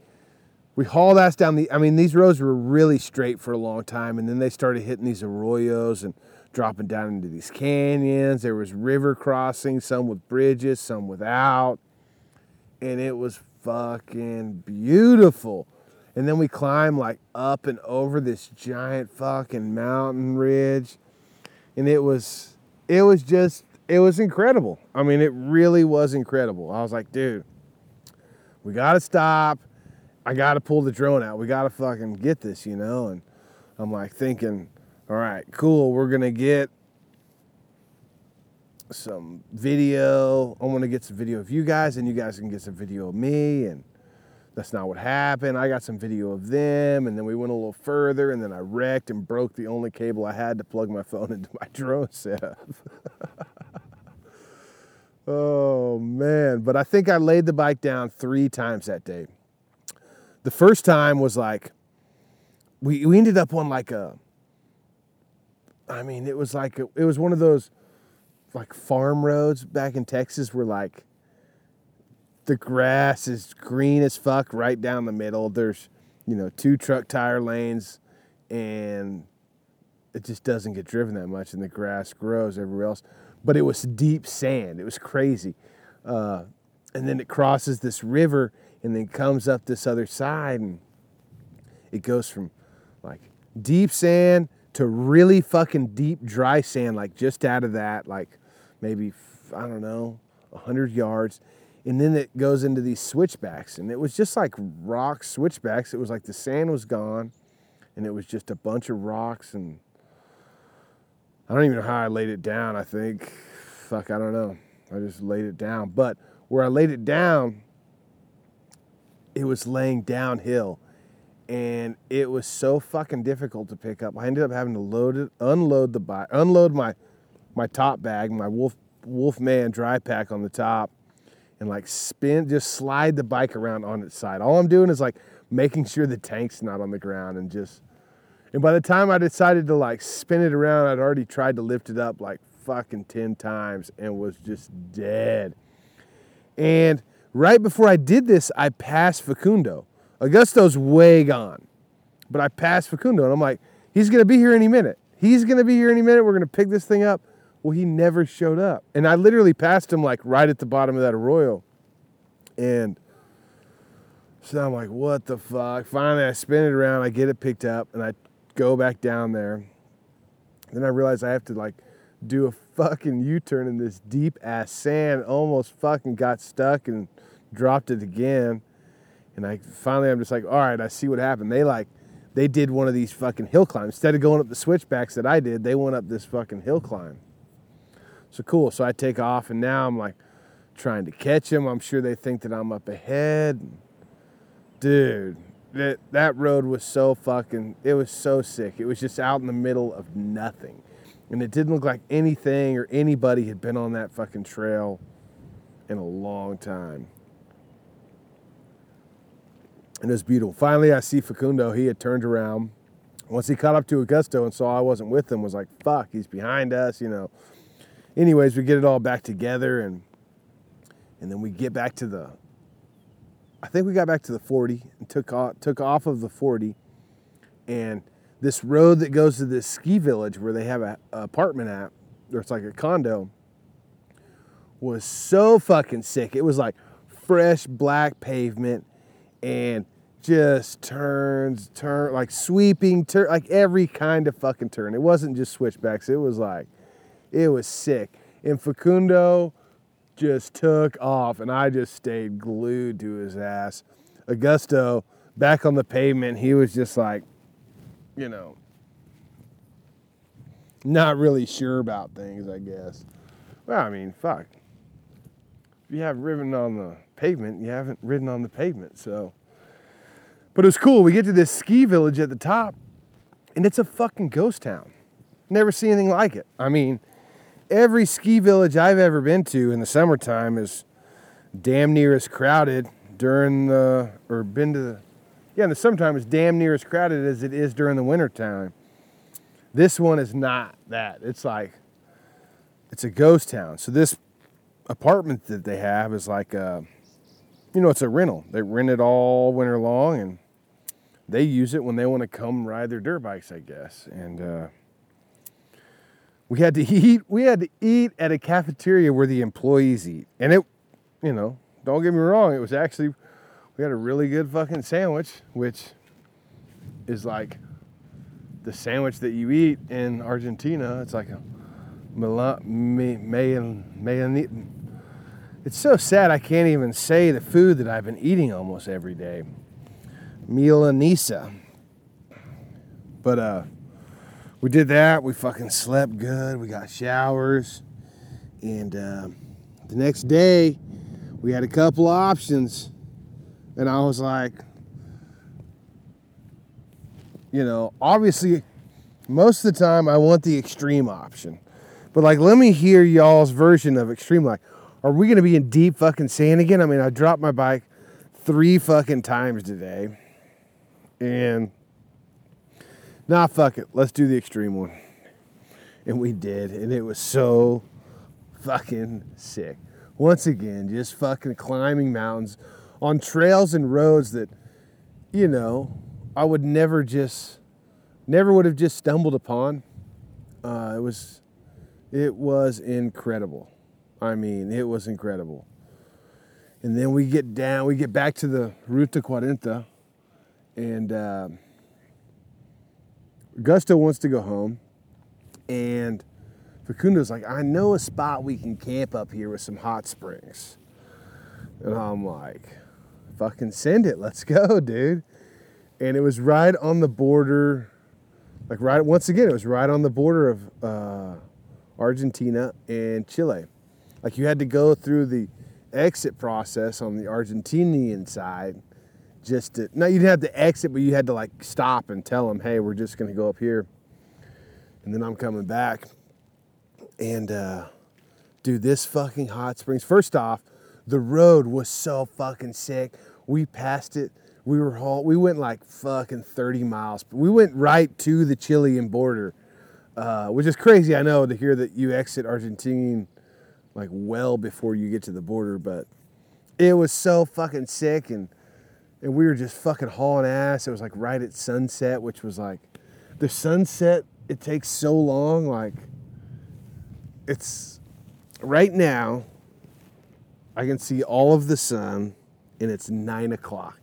S1: we hauled ass down the. I mean, these roads were really straight for a long time, and then they started hitting these arroyos and dropping down into these canyons. There was river crossings, some with bridges, some without, and it was fucking beautiful. And then we climbed like up and over this giant fucking mountain ridge, and it was it was just it was incredible. I mean, it really was incredible. I was like, dude, we gotta stop I got to pull the drone out. We got to fucking get this, you know? And I'm like thinking, all right, cool. We're going to get some video. I want to get some video of you guys, and you guys can get some video of me. And that's not what happened. I got some video of them, and then we went a little further, and then I wrecked and broke the only cable I had to plug my phone into my drone setup. oh, man. But I think I laid the bike down three times that day the first time was like we we ended up on like a I mean, it was like a, it was one of those like farm roads back in Texas where like the grass is green as fuck right down the middle. There's, you know, two truck tire lanes and it just doesn't get driven that much and the grass grows everywhere else. But it was deep sand. It was crazy. Uh, and then it crosses this river and then comes up this other side and it goes from like deep sand to really fucking deep dry sand like just out of that like maybe i don't know 100 yards and then it goes into these switchbacks, and it was just like rock switchbacks. It was like the sand was gone, and it was just a bunch of rocks, and I don't even know how I laid it down. I think, fuck, I don't know. I just laid it down, but where I laid it down, it was laying downhill and it was so fucking difficult to pick up. I ended up having to load it, unload the bike, unload my my top bag, my Wolf Wolfman dry pack on the top, and like spin, just slide the bike around on its side. All I'm doing is like making sure the tank's not on the ground and just. And by the time I decided to like spin it around, I'd already tried to lift it up like fucking 10 times and was just dead. And right before I did this, I passed Facundo. Augusto's way gone. But I passed Facundo and I'm like, he's to be here any minute. He's to be here any minute. We're to pick this thing up. Well, he never showed up. And I literally passed him like right at the bottom of that arroyo. And so I'm like, what the fuck? Finally, I spin it around. I get it picked up and I go back down there. Then I realize I have to like do a fucking U-turn in this deep ass sand. Almost fucking got stuck and dropped it again. And I finally I'm just like, all right, I see what happened. They like they did one of these fucking hill climbs. Instead of going up the switchbacks that I did, they went up this fucking hill climb. So cool. So I take off and now I'm like trying to catch them. I'm sure they think that I'm up ahead. Dude, that that road was so fucking it was so sick. It was just out in the middle of nothing. And it didn't look like anything or anybody had been on that fucking trail in a long time. And it was beautiful. Finally, I see Facundo. He had turned around. Once he caught up to Augusto and saw I wasn't with him, was like, fuck, he's behind us, you know. Anyways, we get it all back together and and then we get back to the I think we got back to the 40 and took off, took off of the 40 and this road that goes to this ski village where they have a, a apartment at, or it's like a condo, was so fucking sick. It was like fresh black pavement and just turns, turn like sweeping, turn like every kind of fucking turn. It wasn't just switchbacks. It was like, it was sick. And Facundo just took off, and I just stayed glued to his ass. Augusto back on the pavement, he was just like, you know, not really sure about things, I guess. Well, I mean, fuck. If you haven't ridden on the pavement, you haven't ridden on the pavement, so. But it was cool. We get to this ski village at the top, and it's a fucking ghost town. Never seen anything like it. I mean, every ski village I've ever been to in the summertime is damn near as crowded during the, or been to the, yeah, in the summertime is damn near as crowded as it is during the wintertime. This one is not that. It's like, it's a ghost town. So this apartment that they have is like a, you know, it's a rental. They rent it all winter long and they use it when they want to come ride their dirt bikes, I guess. And uh, we had to eat. We had to eat at a cafeteria where the employees eat, and it, you know, don't get me wrong, it was actually we had a really good fucking sandwich, which is like the sandwich that you eat in Argentina. It's like a mayan, It's so sad I can't even say the food that I've been eating almost every day. Milanesa. But uh we did that. We fucking slept good. We got showers. And uh, the next day, we had a couple options. And I was like, you know, obviously, most of the time I want the extreme option. But like, let me hear y'all's version of extreme. Like, are we gonna be in deep fucking sand again? I mean, I dropped my bike three fucking times today. And nah, fuck it. Let's do the extreme one. And we did. And it was so fucking sick. Once again, just fucking climbing mountains on trails and roads that, you know, I would never just, never would have just stumbled upon. Uh, it was, it was incredible. I mean, it was incredible. And then we get down, we get back to the Ruta Cuarenta, and uh, Gusto wants to go home, and Facundo's like, I know a spot we can camp up here with some hot springs. And I'm like, fucking send it. Let's go, dude. And it was right on the border, like right, once again, it was right on the border of uh, Argentina and Chile. Like you had to go through the exit process on the Argentinian side just to, no, you didn't have to exit, but you had to like stop and tell them, hey, we're just going to go up here. And then I'm coming back. And, uh, dude, this fucking hot springs, first off, the road was so fucking sick. We passed it. We were haul- we went like fucking 30 miles. We went right to the Chilean border, uh, which is crazy, I know, to hear that you exit Argentine like well before you get to the border, but it was so fucking sick and and we were just fucking hauling ass. It was like right at sunset, which was like the sunset, it takes so long, like it's right now I can see all of the sun and it's nine o'clock.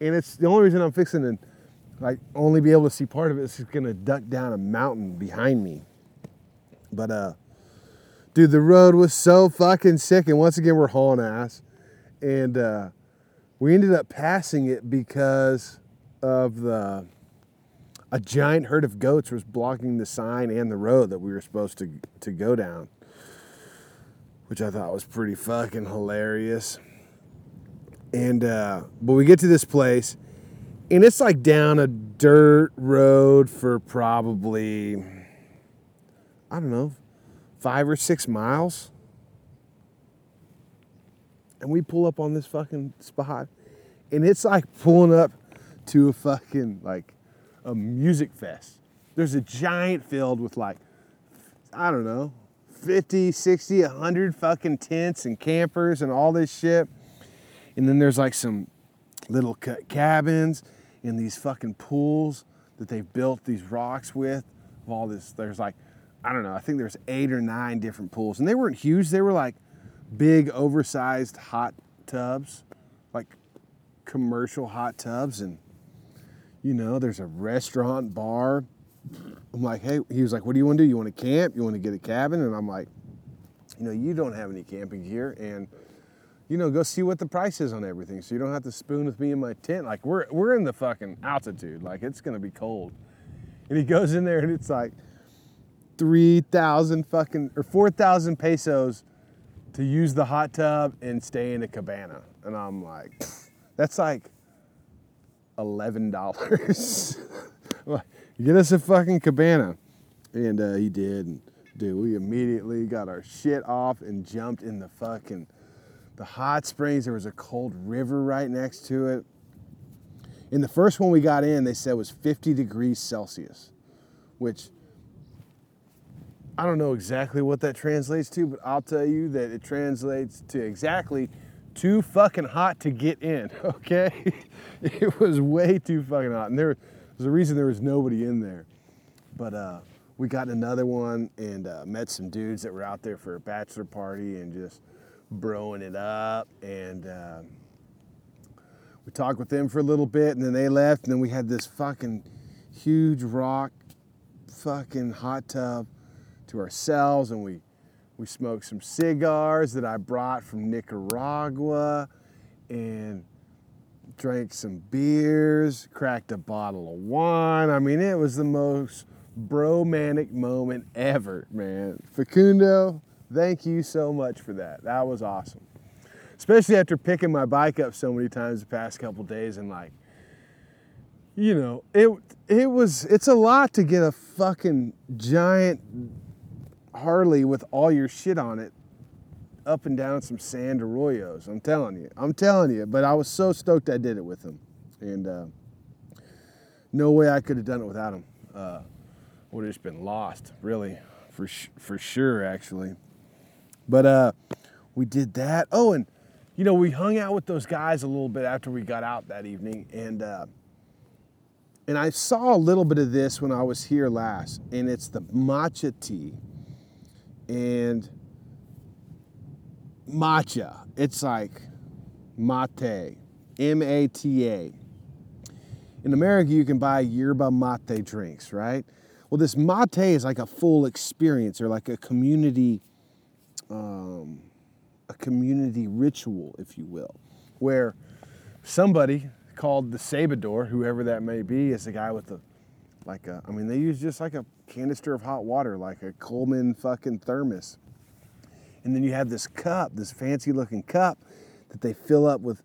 S1: And it's the only reason I'm fixing to like only be able to see part of it is it's gonna duck down a mountain behind me. But uh dude, the road was so fucking sick, and once again we're hauling ass. And uh we ended up passing it because of the a giant herd of goats was blocking the sign and the road that we were supposed to to go down which I thought was pretty fucking hilarious. And uh, but we get to this place, and it's like down a dirt road for probably I don't know five or six miles. And we pull up on this fucking spot, and it's like pulling up to a fucking like a music fest. There's a giant field with like I don't know 50, 60, 100 fucking tents and campers and all this shit. And then there's like some little cabins in these fucking pools that they've built these rocks with. Of all this, there's like, I don't know, I think there's eight or nine different pools. And they weren't huge, they were like big, oversized hot tubs, like commercial hot tubs. And, you know, there's a restaurant, bar, I'm like, hey, he was like, what do you want to do? You want to camp? You want to get a cabin? And I'm like, you know, you don't have any camping gear, and you know, go see what the price is on everything, so you don't have to spoon with me in my tent. Like we're we're in the fucking altitude, like it's gonna be cold. And he goes in there, and it's like three thousand fucking or four thousand pesos to use the hot tub and stay in a cabana, and I'm like, that's like eleven dollars. get us a fucking cabana. And uh, he did. And, dude, we immediately got our shit off and jumped in the fucking the hot springs. There was a cold river right next to it. In the first one we got in, they said was 50 degrees Celsius, which I don't know exactly what that translates to, but I'll tell you that it translates to exactly too fucking hot to get in, okay? it was way too fucking hot. And there was a reason there was nobody in there. But uh, we got another one and uh, met some dudes that were out there for a bachelor party and just broing it up. And uh, we talked with them for a little bit and then they left. And then we had this fucking huge rock fucking hot tub to ourselves and we we smoked some cigars that I brought from Nicaragua and drank some beers, cracked a bottle of wine. I mean, it was the most bromanic moment ever, man. Facundo, thank you so much for that. That was awesome. Especially after picking my bike up so many times the past couple days and like you know, it it was it's a lot to get a fucking giant Harley with all your shit on it up and down some sand arroyos. I'm telling you. I'm telling you. But I was so stoked I did it with him. And uh, no way I could have done it without him. Uh, would have just been lost, really, for, sh- for sure, actually. But uh, we did that. Oh, and, you know, we hung out with those guys a little bit after we got out that evening. And, uh, and I saw a little bit of this when I was here last. And it's the matcha tea. And matcha. It's like mate, M A T A. In America, you can buy yerba mate drinks, right? Well, this mate is like a full experience or like a community, um, a community ritual, if you will, where somebody called the cebador, whoever that may be, is the guy with the like a, I mean, they use just like a canister of hot water, like a Coleman fucking thermos. And then you have this cup, this fancy looking cup that they fill up with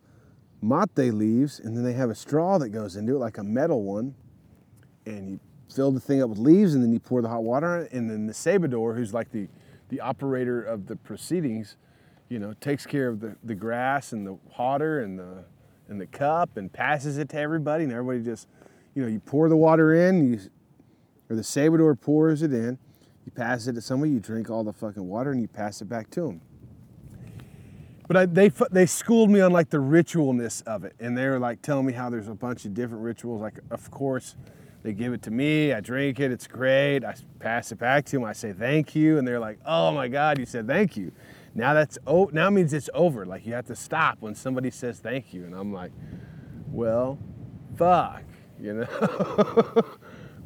S1: mate leaves, and then they have a straw that goes into it, like a metal one. And you fill the thing up with leaves, and then you pour the hot water it. And then the cebador, who's like the, the operator of the proceedings, you know, takes care of the, the grass and the water and the and the cup and passes it to everybody, and everybody just, you know, you pour the water in, you or the cebador pours it in, you pass it to somebody, you drink all the fucking water, and you pass it back to them. But I, they they schooled me on like the ritualness of it, and they were like telling me how there's a bunch of different rituals. Like, of course, they give it to me, I drink it, it's great. I pass it back to them, I say thank you, and they're like, "Oh my God, you said thank you." Now that's oh now means it's over. Like you have to stop when somebody says thank you, and I'm like, "Well, fuck," you know.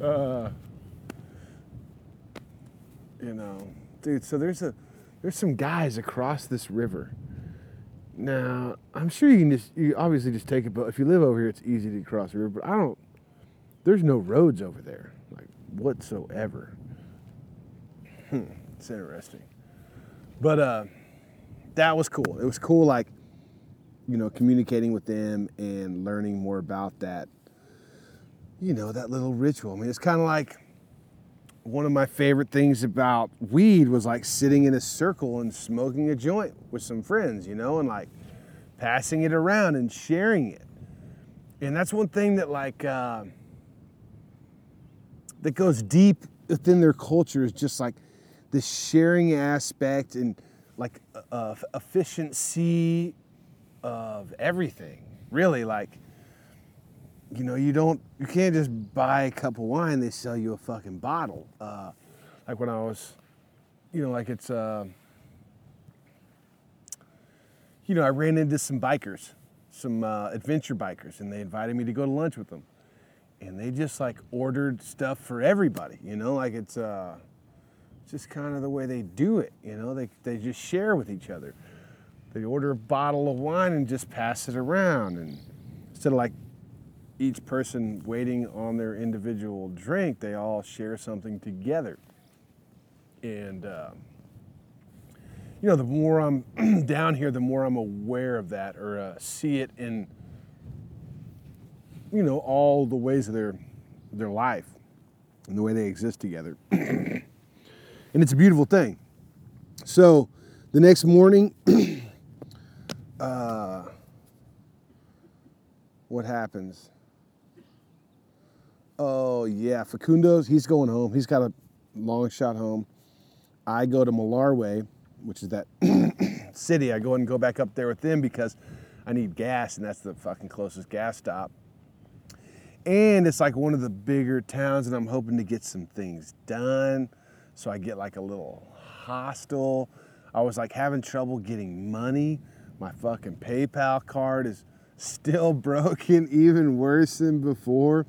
S1: uh, you know, dude. So there's a there's some guys across this river. Now I'm sure you can just you obviously just take a boat. If you live over here, it's easy to cross the river. But I don't. There's no roads over there, like whatsoever. Hmm, it's interesting. But uh, that was cool. It was cool, like you know, communicating with them and learning more about that. You know, that little ritual. I mean, it's kind of like one of my favorite things about weed was like sitting in a circle and smoking a joint with some friends, you know, and like passing it around and sharing it. And that's one thing that like uh, that goes deep within their culture is just like the sharing aspect and like uh, efficiency of everything. Really, like you know, you don't, you can't just buy a cup of wine. They sell you a fucking bottle. Uh, like when I was, you know, like it's, uh, you know, I ran into some bikers, some uh, adventure bikers, and they invited me to go to lunch with them. And they just like ordered stuff for everybody, you know, like it's uh, just kind of the way they do it, you know, they, they just share with each other. They order a bottle of wine and just pass it around. And instead of like each person waiting on their individual drink, they all share something together. And, uh, you know, the more I'm down here, the more I'm aware of that or uh, see it in, you know, all the ways of their, their life and the way they exist together. and it's a beautiful thing. So the next morning, uh, what happens? Oh yeah, Facundo's. He's going home. He's got a long shot home. I go to Malargüe, which is that city. I go and go back up there with them because I need gas, and that's the fucking closest gas stop. And it's like one of the bigger towns, and I'm hoping to get some things done. So I get like a little hostel. I was like having trouble getting money. My fucking PayPal card is still broken, even worse than before.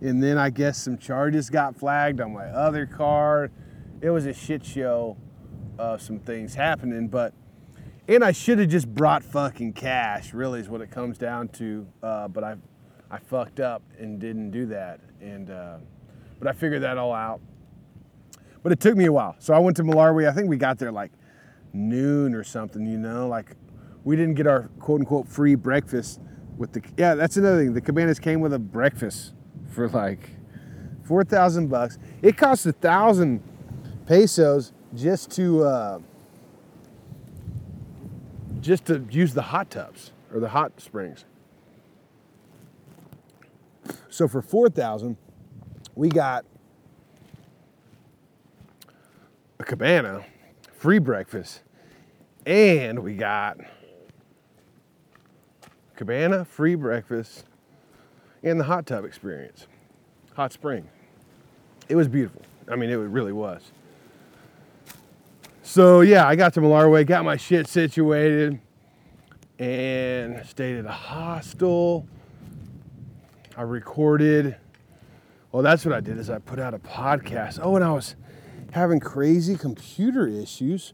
S1: And then I guess some charges got flagged on my other car. It was a shit show of some things happening, but and I should have just brought fucking cash. Really, is what it comes down to. Uh, but I, I fucked up and didn't do that. And uh, but I figured that all out. But it took me a while. So I went to Malargüe. I think we got there like noon or something. You know, like we didn't get our quote unquote free breakfast with the. Yeah, that's another thing. The cabanas came with a breakfast for like four thousand bucks. It costs a thousand pesos just to uh, just to use the hot tubs or the hot springs. So for four thousand, we got a cabana, free breakfast, and we got cabana, free breakfast, and the hot tub experience, hot spring. It was beautiful. I mean, it really was. So yeah, I got to Malargüe, got my shit situated, and stayed at a hostel. I recorded. Well, that's what I did is I put out a podcast. Oh, and I was having crazy computer issues,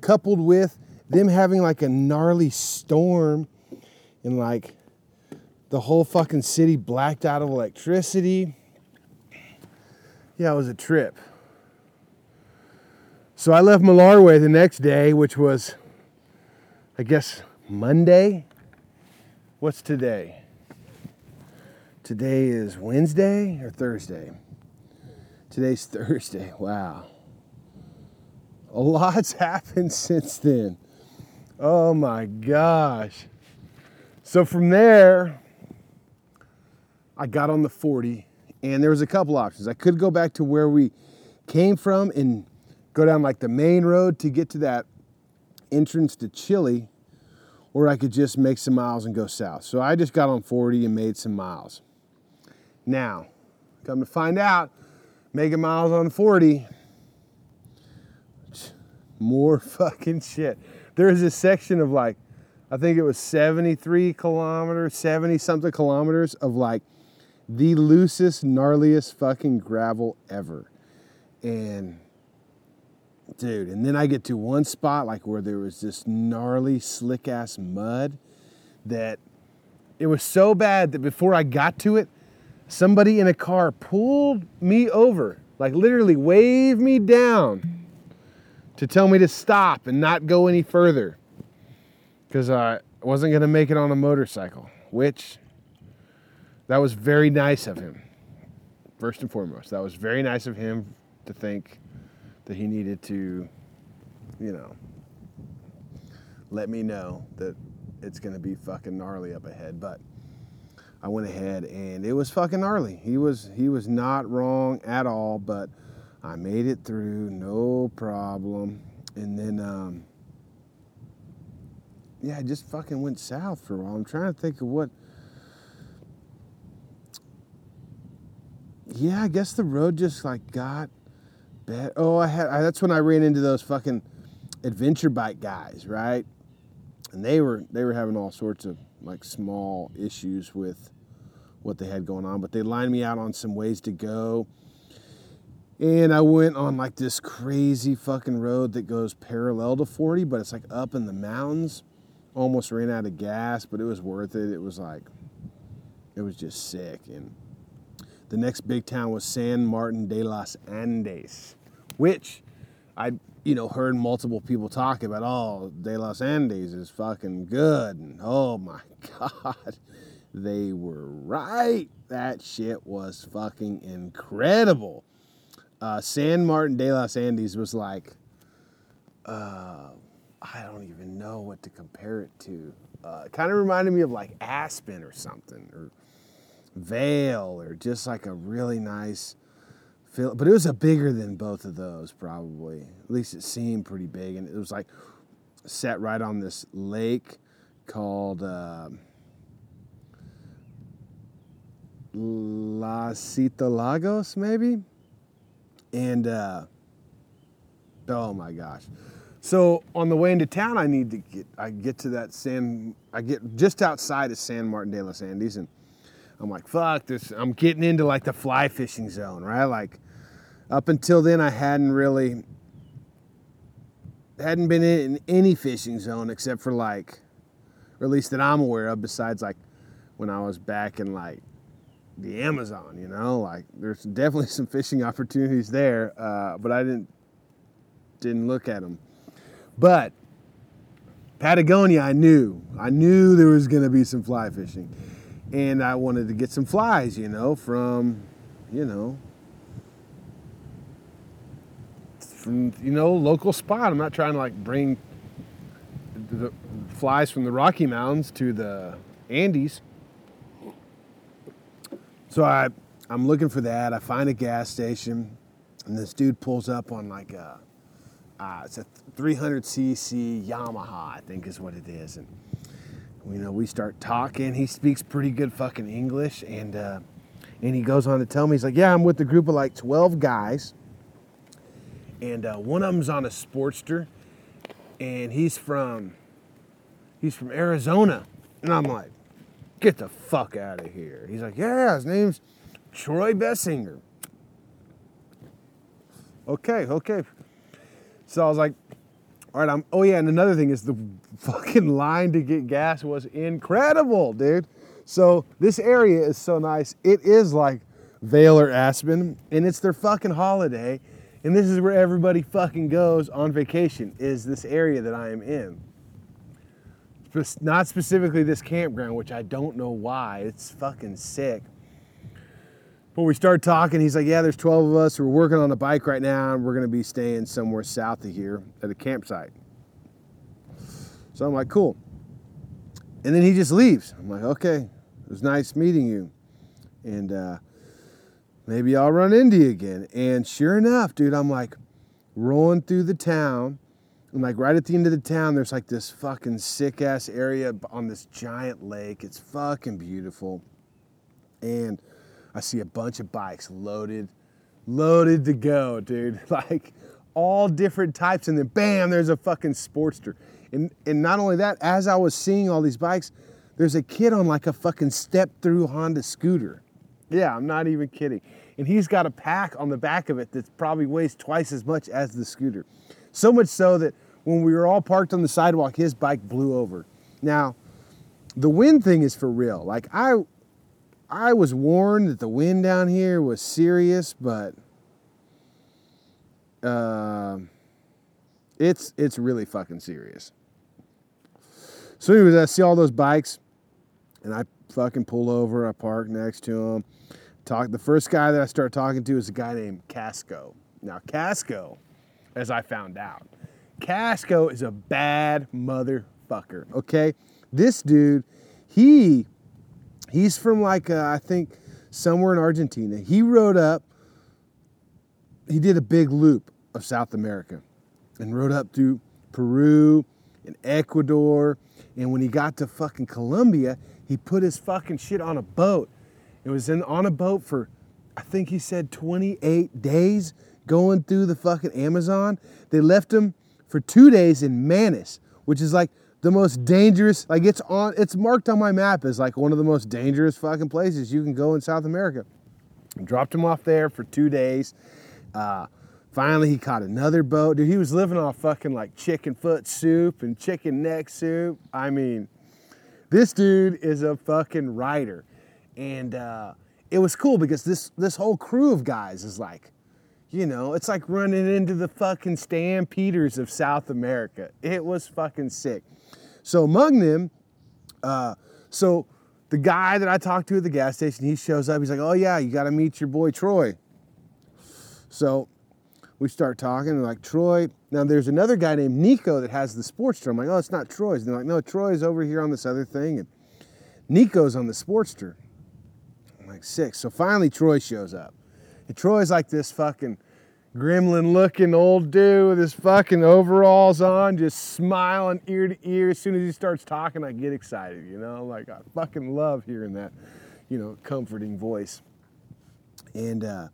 S1: coupled with them having like a gnarly storm and like the whole fucking city blacked out of electricity. Yeah, it was a trip. So I left Malargüe the next day, which was, I guess, Monday. What's today? Today is Wednesday or Thursday? Today's Thursday. Wow. A lot's happened since then. Oh my gosh. So from there, I got on the 40, and there was a couple options. I could go back to where we came from and go down like the main road to get to that entrance to Chile, or I could just make some miles and go south. So I just got on 40 and made some miles. Now, come to find out, making miles on 40, more fucking shit. There is a section of like, I think it was 73 kilometers, 70 something kilometers of like the loosest, gnarliest fucking gravel ever. And dude, and then I get to one spot like where there was this gnarly, slick ass mud that it was so bad that before I got to it, somebody in a car pulled me over, like literally waved me down to tell me to stop and not go any further because I wasn't going to make it on a motorcycle, which that was very nice of him. First and foremost, that was very nice of him to think that he needed to, you know, let me know that it's going to be fucking gnarly up ahead. But I went ahead and it was fucking gnarly. He was he was not wrong at all, but I made it through, no problem. And then, um, yeah, I just fucking went south for a while. I'm trying to think of what. Yeah, I guess the road just like got bad. Oh, I had. I, that's when I ran into those fucking adventure bike guys, right? And they were they were having all sorts of like small issues with what they had going on, but they lined me out on some ways to go. And I went on like this crazy fucking road that goes parallel to 40, but it's like up in the mountains. Almost ran out of gas, but it was worth it. It was like, it was just sick. And the next big town was San Martin de los Andes, which I, you know, heard multiple people talk about. Oh, de los Andes is fucking good. And oh my God, they were right. That shit was fucking incredible uh, San Martin de los Andes was like, uh, I don't even know what to compare it to. Uh, it kind of reminded me of like Aspen or something, or Vail, or just like a really nice feel. But it was a bigger than both of those, probably. At least it seemed pretty big, and it was like set right on this lake called uh, La Cita Lagos, maybe and uh, oh my gosh. So on the way into town, I need to get I get to that San I get just outside of San Martin de los Andes, and I'm like, fuck this. I'm getting into like the fly fishing zone, right? Like up until then, I hadn't really hadn't been in any fishing zone except for like, or at least that I'm aware of, besides like when I was back in like the Amazon, you know, like there's definitely some fishing opportunities there, uh, but I didn't didn't look at them. But Patagonia, I knew, I knew there was going to be some fly fishing, and I wanted to get some flies, you know, from, you know, from you know local spot. I'm not trying to like bring the flies from the Rocky Mountains to the Andes. So I, I'm looking for that. I find a gas station, and this dude pulls up on like a, uh, it's a 300cc Yamaha, I think is what it is. And you know, we start talking. He speaks pretty good fucking English, and uh, and he goes on to tell me, he's like, yeah, I'm with a group of like 12 guys, and uh, one of them's on a Sportster, and he's from, he's from Arizona, and I'm like, get the fuck out of here. He's like, yeah, his name's Troy Bessinger. Okay, okay. So I was like, All right, I'm. Oh yeah, and another thing is the fucking line to get gas was incredible, dude. So this area is so nice. It is like Vail or Aspen, and it's their fucking holiday, and this is where everybody fucking goes on vacation. Is this area that I am in? Not specifically this campground, which I don't know why. It's fucking sick. But we start talking. He's like, "Yeah, there's 12 of us. We're working on a bike right now, and we're gonna be staying somewhere south of here at a campsite." So I'm like, "Cool." And then he just leaves. I'm like, "Okay, it was nice meeting you, and uh, maybe I'll run into you again." And sure enough, dude, I'm like rolling through the town, and like right at the end of the town, there's like this fucking sick ass area on this giant lake. It's fucking beautiful, and I see a bunch of bikes loaded, loaded to go, dude. Like all different types, and then bam, there's a fucking Sportster. And and not only that, as I was seeing all these bikes, there's a kid on like a fucking step through Honda scooter. Yeah, I'm not even kidding. And he's got a pack on the back of it that probably weighs twice as much as the scooter. So much so that when we were all parked on the sidewalk, his bike blew over. Now, the wind thing is for real. Like I I was warned that the wind down here was serious, but uh, it's it's really fucking serious. So, anyways, I see all those bikes, and I fucking pull over. I park next to them. Talk. The first guy that I start talking to is a guy named Casco. Now, Casco, as I found out, Casco is a bad motherfucker. Okay, this dude, he He's from like uh, I think somewhere in Argentina. He rode up. He did a big loop of South America, and rode up through Peru and Ecuador. And when he got to fucking Colombia, he put his fucking shit on a boat. It was in on a boat for, I think he said 28 days going through the fucking Amazon. They left him for two days in Manaus, which is like the most dangerous. Like it's on, it's marked on my map as like one of the most dangerous fucking places you can go in South America. Dropped him off there for two days. Uh, finally, he caught another boat. Dude, he was living off fucking like chicken foot soup and chicken neck soup. I mean, this dude is a fucking rider, and uh, it was cool because this this whole crew of guys is like, you know, it's like running into the fucking stampeders of South America. It was fucking sick. So among them, uh, so the guy that I talked to at the gas station, he shows up. He's like, "Oh yeah, you got to meet your boy Troy." So we start talking, and like Troy. Now there's another guy named Nico that has the Sportster. I'm like, "Oh, it's not Troy's." And they're like, "No, Troy's over here on this other thing, and Nico's on the Sportster." I'm like, six. So finally, Troy shows up, and Troy's like this fucking gremlin looking old dude with his fucking overalls on, just smiling ear to ear. As soon as he starts talking, I get excited, you know? Like, I fucking love hearing that, you know, comforting voice. And, uh,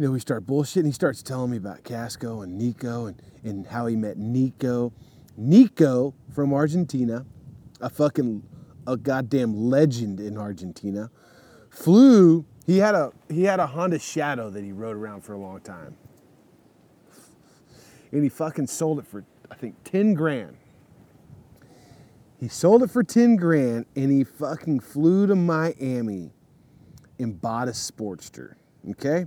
S1: you know, we start bullshitting. He starts telling me about Casco and Nico and, and how he met Nico. Nico from Argentina, a fucking, a goddamn legend in Argentina, flew he had a he had a Honda Shadow that he rode around for a long time. And he fucking sold it for I think 10 grand. He sold it for 10 grand and he fucking flew to Miami and bought a Sportster. Okay?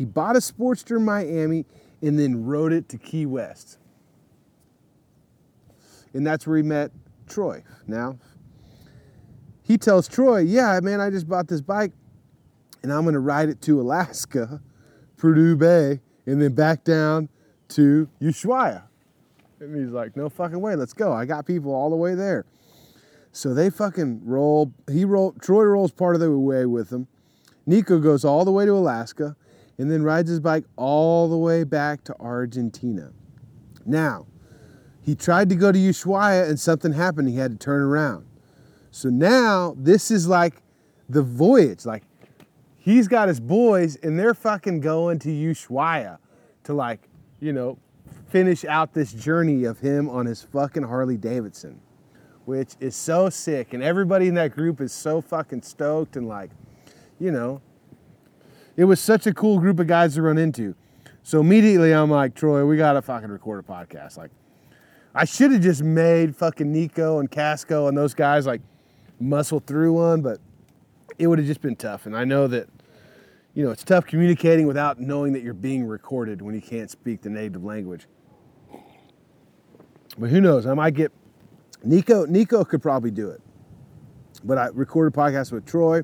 S1: He bought a Sportster in Miami and then rode it to Key West. And that's where he met Troy. Now, he tells Troy, Yeah, man, I just bought this bike and I'm going to ride it to Alaska, Prudhoe Bay, and then back down to Ushuaia. And he's like, no fucking way, let's go. I got people all the way there. So they fucking roll. He roll. Troy rolls part of the way with him. Nico goes all the way to Alaska, and then rides his bike all the way back to Argentina. Now, he tried to go to Ushuaia, and something happened. He had to turn around. So now this is like the voyage. Like he's got his boys and they're fucking going to Ushuaia to like, you know, finish out this journey of him on his fucking Harley Davidson, which is so sick. And everybody in that group is so fucking stoked and like, you know, it was such a cool group of guys to run into. So immediately I'm like, Troy, we gotta fucking record a podcast. Like, I should have just made fucking Nico and Casco and those guys like muscle through one, but it would have just been tough. And I know that, you know, it's tough communicating without knowing that you're being recorded when you can't speak the native language. But who knows? I might get Nico. Nico could probably do it. But I recorded a podcast with Troy,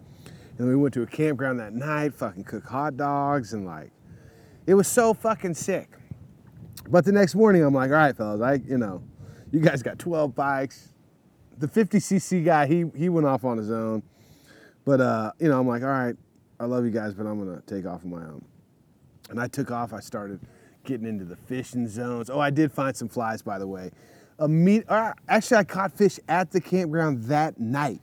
S1: and we went to a campground that night, fucking cook hot dogs, and like, it was so fucking sick. But the next morning, I'm like, all right, fellas, I, you know, you guys got 12 bikes. The 50cc guy, he he went off on his own. But uh, you know, I'm like, all right, I love you guys, but I'm gonna take off on my own. And I took off. I started getting into the fishing zones. Oh, I did find some flies, by the way. A meet, uh, actually, I caught fish at the campground that night.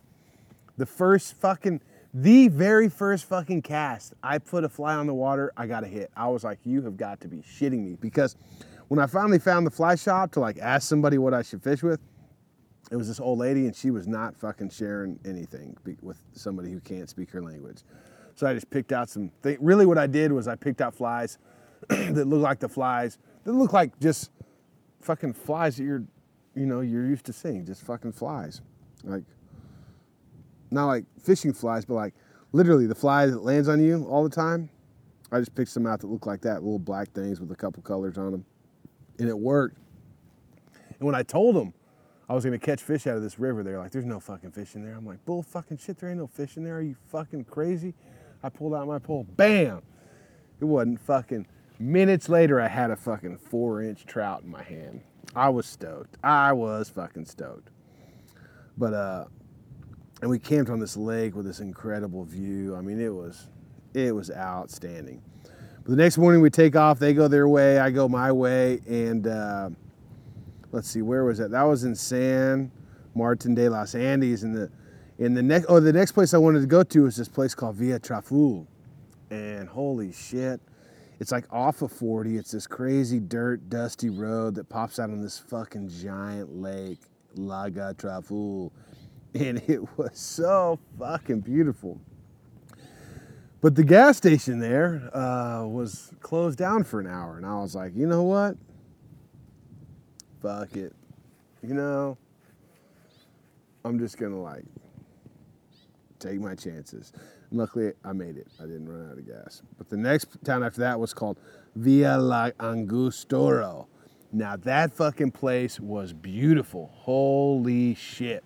S1: The first fucking, the very first fucking cast, I put a fly on the water. I got a hit. I was like, you have got to be shitting me because when I finally found the fly shop to like ask somebody what I should fish with, it was this old lady and she was not fucking sharing anything with somebody who can't speak her language. So I just picked out some things. Really, what I did was I picked out flies that look like the flies that look like just fucking flies that you're, you know, you're used to seeing, just fucking flies, like not like fishing flies, but like literally the fly that lands on you all the time. I just picked some out that look like that, little black things with a couple colors on them, and it worked. And when I told them I was gonna catch fish out of this river. They're like, there's no fucking fish in there. I'm like, bull fucking shit, there ain't no fish in there. Are you fucking crazy? I pulled out my pole, bam! It wasn't fucking. Minutes later, I had a fucking four inch trout in my hand. I was stoked. I was fucking stoked. But, uh, and we camped on this lake with this incredible view. I mean, it was, it was outstanding. But the next morning we take off. They go their way. I go my way. And, uh, let's see, where was that? That was in San Martin de los Andes. And the in the next, oh, the next place I wanted to go to was this place called Villa Traful, and holy shit, it's like off of 40. It's this crazy dirt, dusty road that pops out on this fucking giant lake, Lago Traful, and it was so fucking beautiful. But the gas station there uh, was closed down for an hour, and I was like, you know what? fuck it. You know, I'm just gonna like take my chances. Luckily, I made it. I didn't run out of gas. But the next town after that was called Villa La Angostura. Now that fucking place was beautiful. Holy shit.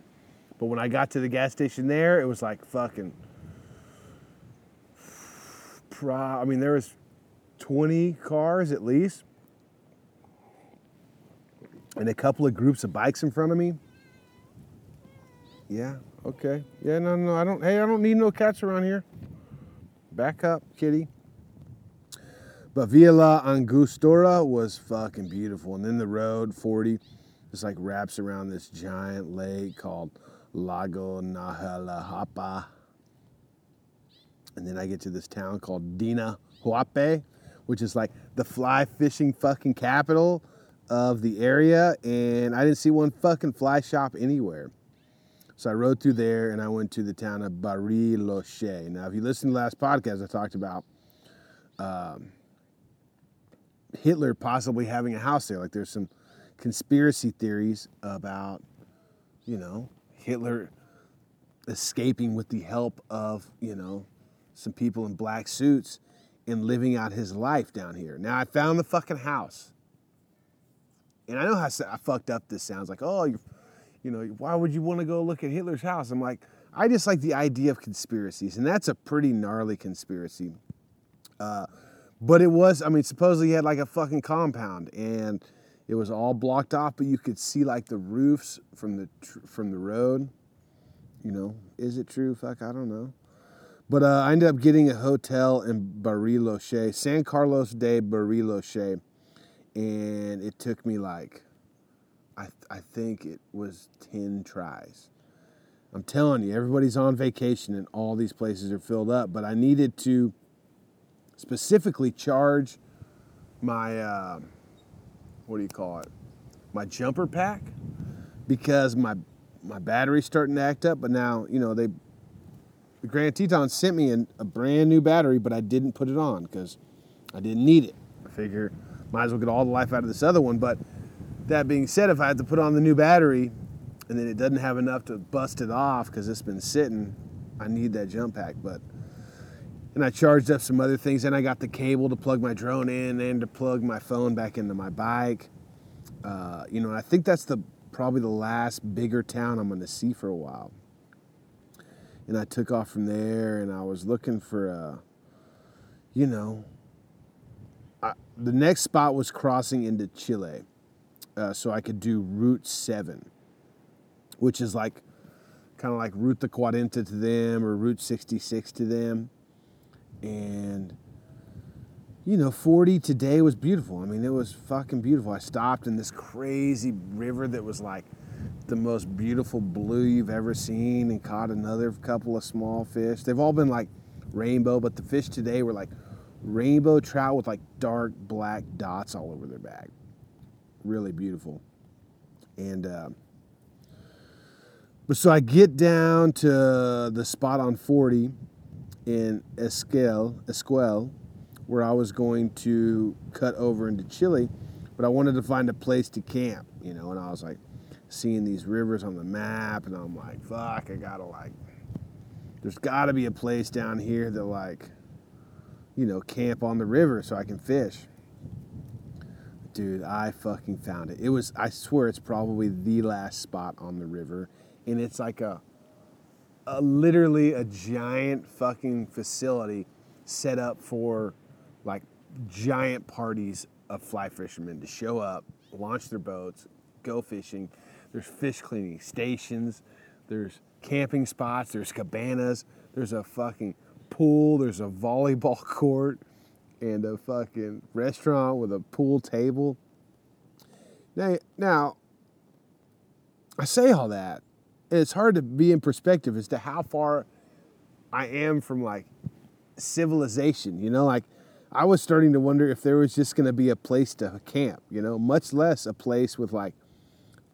S1: But when I got to the gas station there, it was like fucking. I mean, there was 20 cars at least and a couple of groups of bikes in front of me. Yeah, okay. Yeah, no, no, I don't, hey, I don't need no cats around here. Back up, kitty. But Villa Angostura was fucking beautiful. And then the road, 40, just like wraps around this giant lake called Lago Nahuel Huapi. And then I get to this town called Dina Huapi, which is like the fly fishing fucking capital of the area, and I didn't see one fucking fly shop anywhere. So I rode through there and I went to the town of Bariloche. Now, if you listen to the last podcast, I talked about um, Hitler possibly having a house there. Like there's some conspiracy theories about, you know, Hitler escaping with the help of, you know, some people in black suits and living out his life down here. Now I found the fucking house. And I know how I fucked up this sounds like, oh, you you know, why would you want to go look at Hitler's house? I'm like, I just like the idea of conspiracies, and that's a pretty gnarly conspiracy. Uh, but it was, I mean, supposedly he had like a fucking compound, and it was all blocked off, but you could see like the roofs from the from the road. You know, is it true? Fuck, I don't know. But uh, I ended up getting a hotel in Bariloche, San Carlos de Bariloche and it took me like I, I think it was 10 tries. I'm telling you, everybody's on vacation and all these places are filled up, but I needed to specifically charge my, uh, what do you call it? My jumper pack because my, my battery's starting to act up, but now, you know, they, the Grand Teton sent me an, a brand new battery, but I didn't put it on because I didn't need it I figure might as well get all the life out of this other one. But that being said, if I had to put on the new battery and then it doesn't have enough to bust it off because it's been sitting, I need that jump pack. But and I charged up some other things. And I got the cable to plug my drone in and to plug my phone back into my bike. Uh, you know, I think that's the probably the last bigger town I'm going to see for a while. And I took off from there, and I was looking for, uh, you know, I, the next spot was crossing into Chile, uh, so I could do Route Seven, which is like kind of like Route the Cuarenta to them or Route 66 to them and you know 40 today was beautiful. I mean it was fucking beautiful. I stopped in this crazy river that was like the most beautiful blue you've ever seen and caught another couple of small fish. They've all been like rainbow but the fish today were like rainbow trout with like dark black dots all over their back. Really beautiful. And uh, but so i get down to the spot on 40 in Esquel, Esquel, where I was going to cut over into Chile, but I wanted to find a place to camp, you know, and I was like seeing these rivers on the map, and I'm like, fuck, I gotta like, there's gotta be a place down here that like, you know, camp on the river so I can fish. Dude, I fucking found it. It was, I swear, it's probably the last spot on the river, and it's like a a, literally a giant fucking facility set up for like giant parties of fly fishermen to show up, launch their boats, go fishing. There's fish cleaning stations, there's camping spots, there's cabanas, there's a fucking pool, there's a volleyball court, and a fucking restaurant with a pool table. Now, now I say all that it's hard to be in perspective as to how far I am from like civilization, you know, like I was starting to wonder if there was just going to be a place to camp, you know, much less a place with like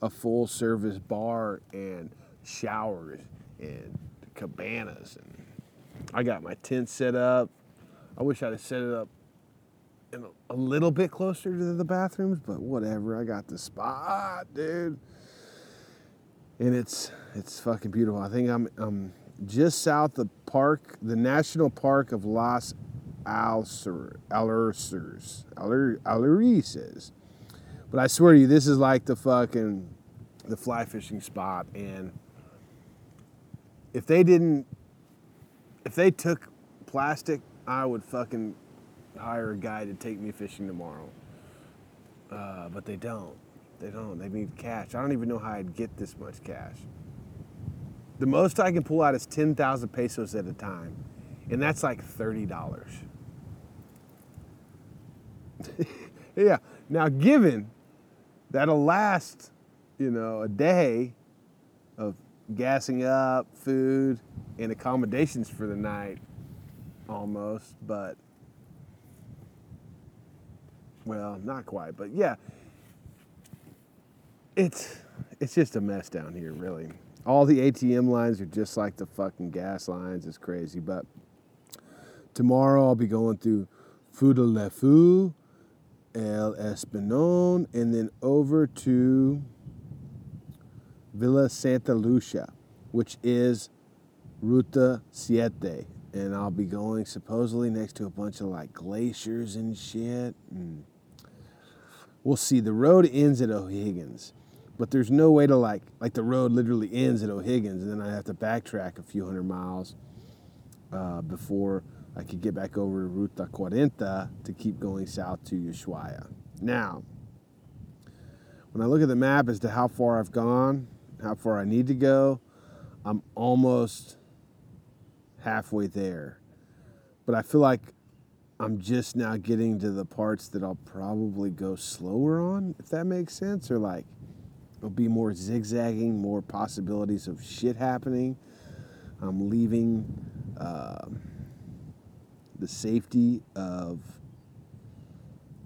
S1: a full service bar and showers and cabanas and I got my tent set up. I wish I'd have set it up a little bit closer to the bathrooms, but whatever. I got the spot, dude and it's it's fucking beautiful. I think I'm I'm just south of the park, the national park of Las Alcer, Alercers, Aler, But I swear to you, this is like the fucking the fly fishing spot. And if they didn't, if they took plastic, I would fucking hire a guy to take me fishing tomorrow. Uh, but they don't. They don't. They need cash. I don't even know how I'd get this much cash. The most I can pull out is 10,000 pesos at a time, and that's like $30. yeah. Now, given that'll last, you know, a day of gassing up, food, and accommodations for the night almost, but well, not quite, but yeah, it's it's just a mess down here, really. All the ATM lines are just like the fucking gas lines. It's crazy. But tomorrow I'll be going through la Fou, El Espinon, and then over to Villa Santa Lucia, which is Ruta Siete. And I'll be going supposedly next to a bunch of like glaciers and shit. And we'll see. The road ends at O'Higgins but there's no way to like like the road literally ends at O'Higgins, and then I have to backtrack a few hundred miles uh, before I could get back over to Ruta Cuarenta to keep going south to Ushuaia. Now, when I look at the map as to how far I've gone, how far I need to go, I'm almost halfway there. But I feel like I'm just now getting to the parts that I'll probably go slower on, if that makes sense, or like There'll be more zigzagging, more possibilities of shit happening. I'm leaving uh, the safety of,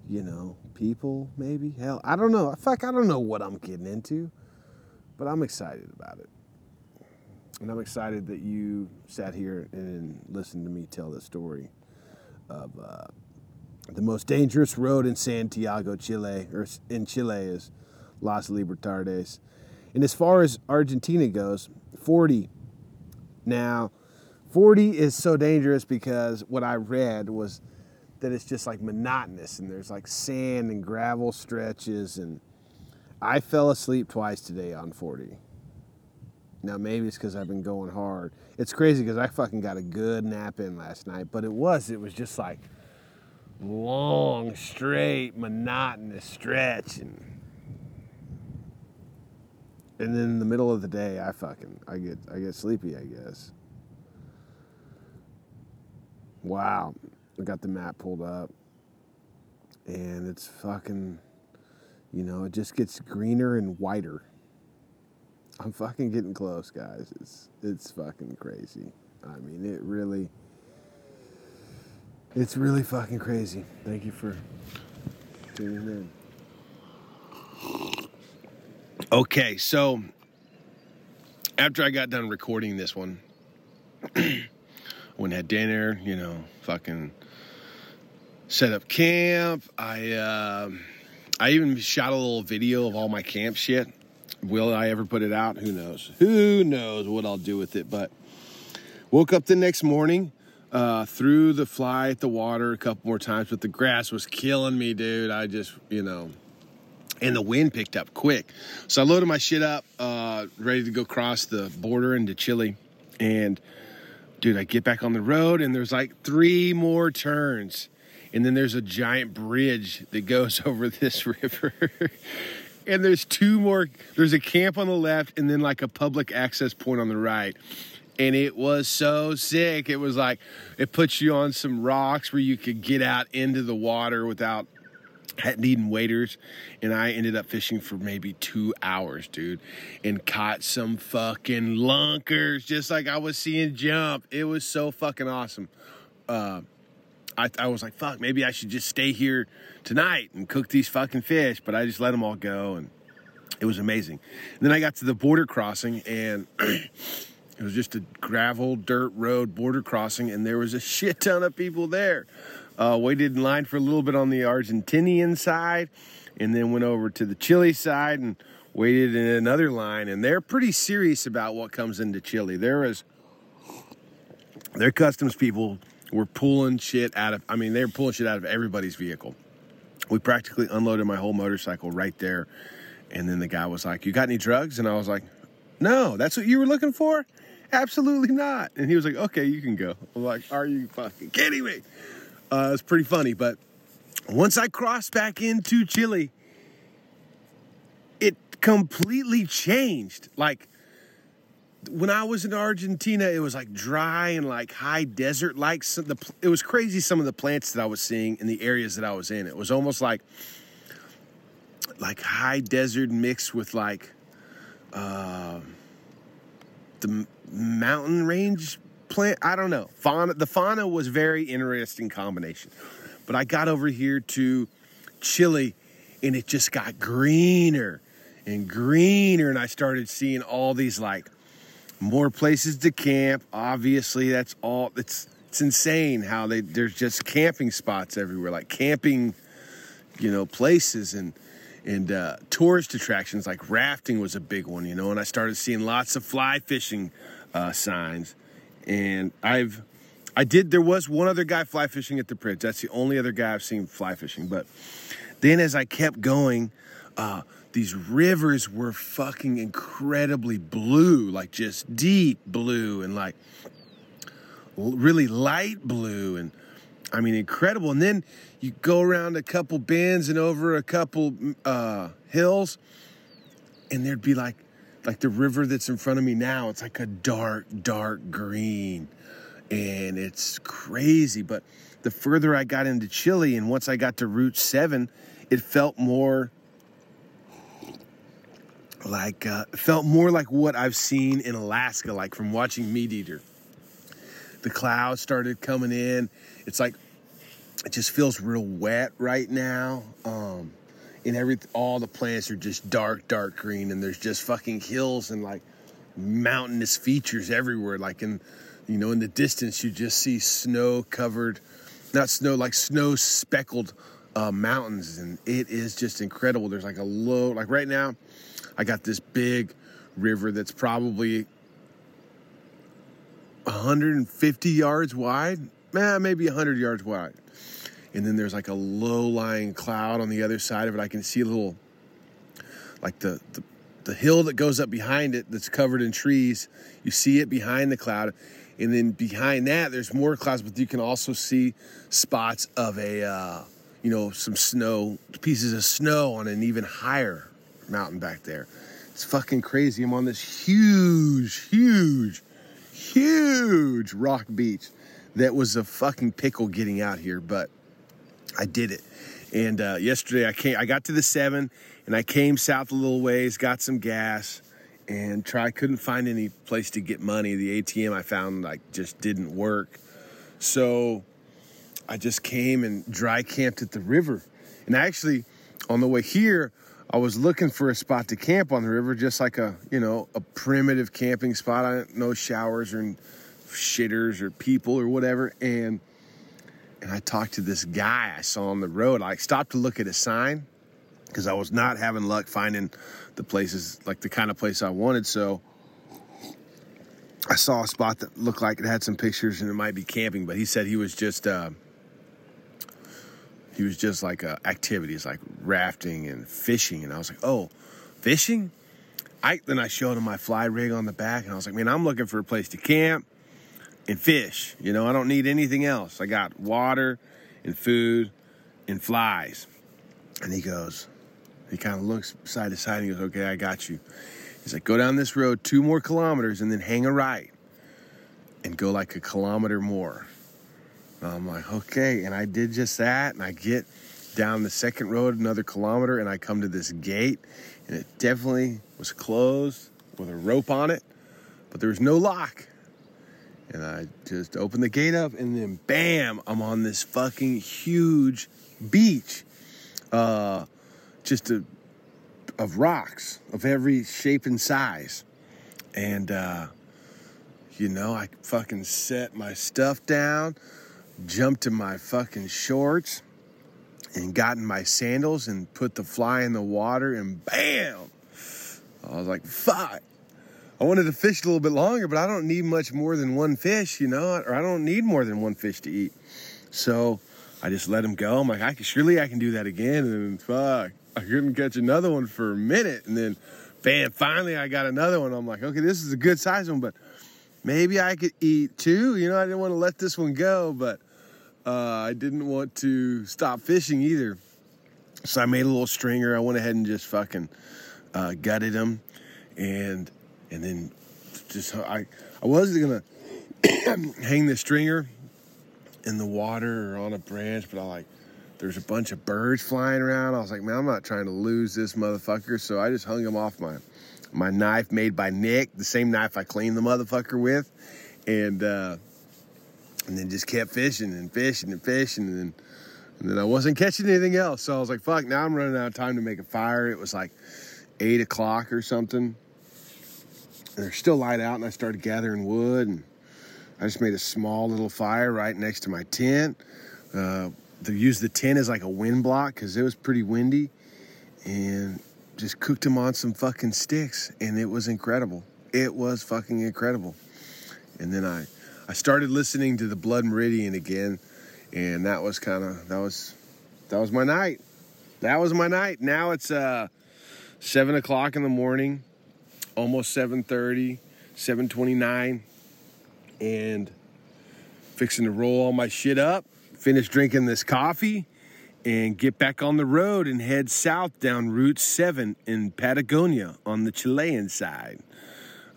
S1: you know, people, maybe. Hell, I don't know. Fuck, I don't know what I'm getting into, but I'm excited about it. And I'm excited that you sat here and listened to me tell the story of uh,
S2: The most dangerous road in Santiago, Chile, or in Chile, is Las Libertades. And as far as Argentina goes, 40. Now, 40 is so dangerous because what I read was that it's just like monotonous and there's like sand and gravel stretches and I fell asleep twice today on 40. Now maybe it's because I've been going hard. It's crazy because I fucking got a good nap in last night, but it was it was just like long, straight, monotonous stretch and and then in the middle of the day I fucking I get I get sleepy, I guess. Wow. I got the map pulled up. And it's fucking you know, it just gets greener and whiter. I'm fucking getting close, guys. It's it's fucking crazy. I mean, it really it's really fucking crazy. Thank you for tuning in.
S1: Okay, so after I got done recording this one, went had dinner, you know, fucking set up camp. I uh, I even shot a little video of all my camp shit. Will I ever put it out? Who knows? Who knows what I'll do with it? But woke up the next morning, uh, threw the fly at the water a couple more times, but the grass was killing me, dude. I just, you know, and the wind picked up quick. So I loaded my shit up, uh, ready to go cross the border into Chile. And dude, I get back on the road and there's like three more turns. And then there's a giant bridge that goes over this river. and there's two more, there's a camp on the left and then like a public access point on the right. And it was so sick. It was like, it puts you on some rocks where you could get out into the water without needing waiters and I ended up fishing for maybe two hours, dude, and caught some fucking lunkers just like I was seeing jump. It was so fucking awesome. Uh, I, I was like, fuck, maybe I should just stay here tonight and cook these fucking fish, but I just let them all go and it was amazing. And then I got to the border crossing and it was just a gravel dirt road border crossing and there was a shit ton of people there. Uh, waited in line for a little bit on the Argentinian side, and then went over to the Chile side and waited in another line. And they're pretty serious about what comes into Chile. There is their customs people were pulling shit out of. I mean, they were pulling shit out of everybody's vehicle. We practically unloaded my whole motorcycle right there. And then the guy was like, "You got any drugs?" And I was like, "No, that's what you were looking for." Absolutely not. And he was like, "Okay, you can go." I'm like, "Are you fucking kidding me?" Uh, it's pretty funny, but once I crossed back into Chile, it completely changed. Like when I was in Argentina, it was like dry and like high desert. Like it was crazy. Some of the plants that I was seeing in the areas that I was in, it was almost like like high desert mixed with like uh, the mountain range plant. I don't know. Fauna. The fauna was very interesting combination. But I got over here to Chile, and it just got greener and greener, and I started seeing all these like more places to camp. Obviously, that's all. It's it's insane how they there's just camping spots everywhere, like camping, you know, places and and uh, tourist attractions like rafting was a big one, you know. And I started seeing lots of fly fishing uh, signs and I've I did there was one other guy fly fishing at the bridge. That's the only other guy I've seen fly fishing. But then as I kept going, uh, these rivers were fucking incredibly blue, like just deep blue and like really light blue and I mean incredible. And then you go around a couple bends and over a couple uh, hills, and there'd be like like the river that's in front of me now, it's like a dark, dark green. And it's crazy. But the further I got into Chile and once I got to Route 7, it felt more like uh, felt more like what I've seen in Alaska, like from watching Meat Eater. The clouds started coming in. It's like it just feels real wet right now. Um, and every all the plants are just dark, dark green, and there's just fucking hills and like mountainous features everywhere. Like in, you know, in the distance, you just see snow covered, not snow, like snow speckled uh, mountains, and it is just incredible. There's like a low, like right now, I got this big river that's probably 150 yards wide, eh, maybe 100 yards wide. And then there's like a low lying cloud on the other side of it. I can see a little, like the, the, the hill that goes up behind it that's covered in trees. You see it behind the cloud. And then behind that, there's more clouds, but you can also see spots of a, uh, you know, some snow, pieces of snow on an even higher mountain back there. It's fucking crazy. I'm on this huge, huge, huge rock beach that was a fucking pickle getting out here, but I did it. And uh, yesterday I came, I got to the seven, and I came south a little ways, got some gas, and try. Couldn't find any place to get money. The ATM I found like just didn't work, so I just came and dry camped at the river. And actually, on the way here, I was looking for a spot to camp on the river, just like a you know a primitive camping spot. I no showers or shitters or people or whatever. And and I talked to this guy I saw on the road. I stopped to look at a sign because I was not having luck finding the places like the kind of place I wanted. So I saw a spot that looked like it had some pictures and it might be camping, but he said he was just uh, he was just like uh, activities like rafting and fishing, and I was like, oh, fishing. I then I showed him my fly rig on the back, and I was like, man, I'm looking for a place to camp and fish. You know, I don't need anything else. I got water and food and flies. And he goes, he kind of looks side to side and he goes, okay, I got you. He's like, go down this road two more kilometers and then hang a right and go like a kilometer more. And I'm like, okay. And I did just that. And I get down the second road another kilometer and I come to this gate and it definitely was closed with a rope on it, but there was no lock. And I just opened the gate up, and then bam, I'm on this fucking huge beach. Uh, just a, of rocks of every shape and size. And, uh, you know, I fucking set my stuff down, jumped in my fucking shorts, and got in my sandals and put the fly in the water, and bam! I was like, fuck. I wanted to fish a little bit longer, but I don't need much more than one fish, you know, or I don't need more than one fish to eat. So I just let him go. I'm like, I can, surely I can do that again. And then fuck, I couldn't catch another one for a minute. And then, bam, finally I got another one. I'm like, okay, this is a good size one, but maybe I could eat two. You know, I didn't want to let this one go, but uh, I didn't want to stop fishing either. So I made a little stringer. I went ahead and just fucking uh, gutted him. And and then just I I wasn't gonna hang the stringer in the water or on a branch, but I like there's a bunch of birds flying around. I was like, man, I'm not trying to lose this motherfucker, so I just hung him off my my knife made by Nick, the same knife I cleaned the motherfucker with, and uh, and then just kept fishing and fishing and fishing and then. And then I wasn't catching anything else. So I was like, fuck, now I'm running out of time to make a fire. It was like eight o'clock or something they're still light out, and I started gathering wood, and I just made a small little fire right next to my tent. Uh, they used the tent as like a wind block because it was pretty windy, and just cooked them on some fucking sticks, and it was incredible. It was fucking incredible. And then I, I started listening to the Blood Meridian again, and that was kind of that was, that was my night. That was my night. Now it's uh, seven o'clock in the morning almost 7.30 7.29 and fixing to roll all my shit up finish drinking this coffee and get back on the road and head south down route 7 in patagonia on the chilean side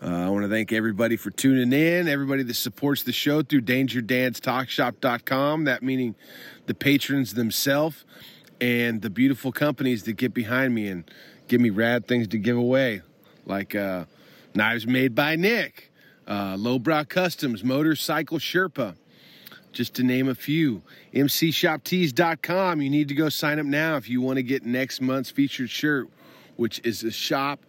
S1: uh, I want to thank everybody for tuning in, everybody that supports the show through DangerDansTalkShop.com. That meaning the patrons themselves and the beautiful companies that get behind me and give me rad things to give away like uh, knives made by Nick, uh, Lowbrow Customs, Motorcycle Sherpa, just to name a few. MCShopTees.com. You need to go sign up now if you want to get next month's featured shirt, which is a shop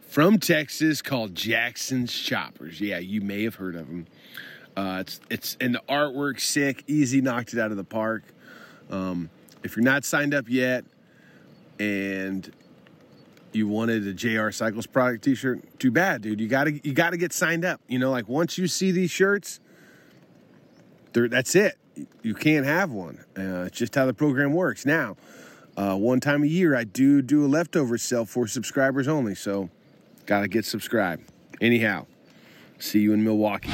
S1: from Texas called Jackson's Choppers. Yeah, you may have heard of them. Uh, it's it's and the artwork sick, easy, knocked it out of the park. Um, if you're not signed up yet, and you wanted a JR Cycles product T-shirt, too bad, dude. You gotta you gotta get signed up. You know, like once you see these shirts, that's it. You can't have one. Uh, it's just how the program works. Now, uh, one time a year, I do do a leftover sale for subscribers only. So, gotta get subscribed. Anyhow, see you in Milwaukee.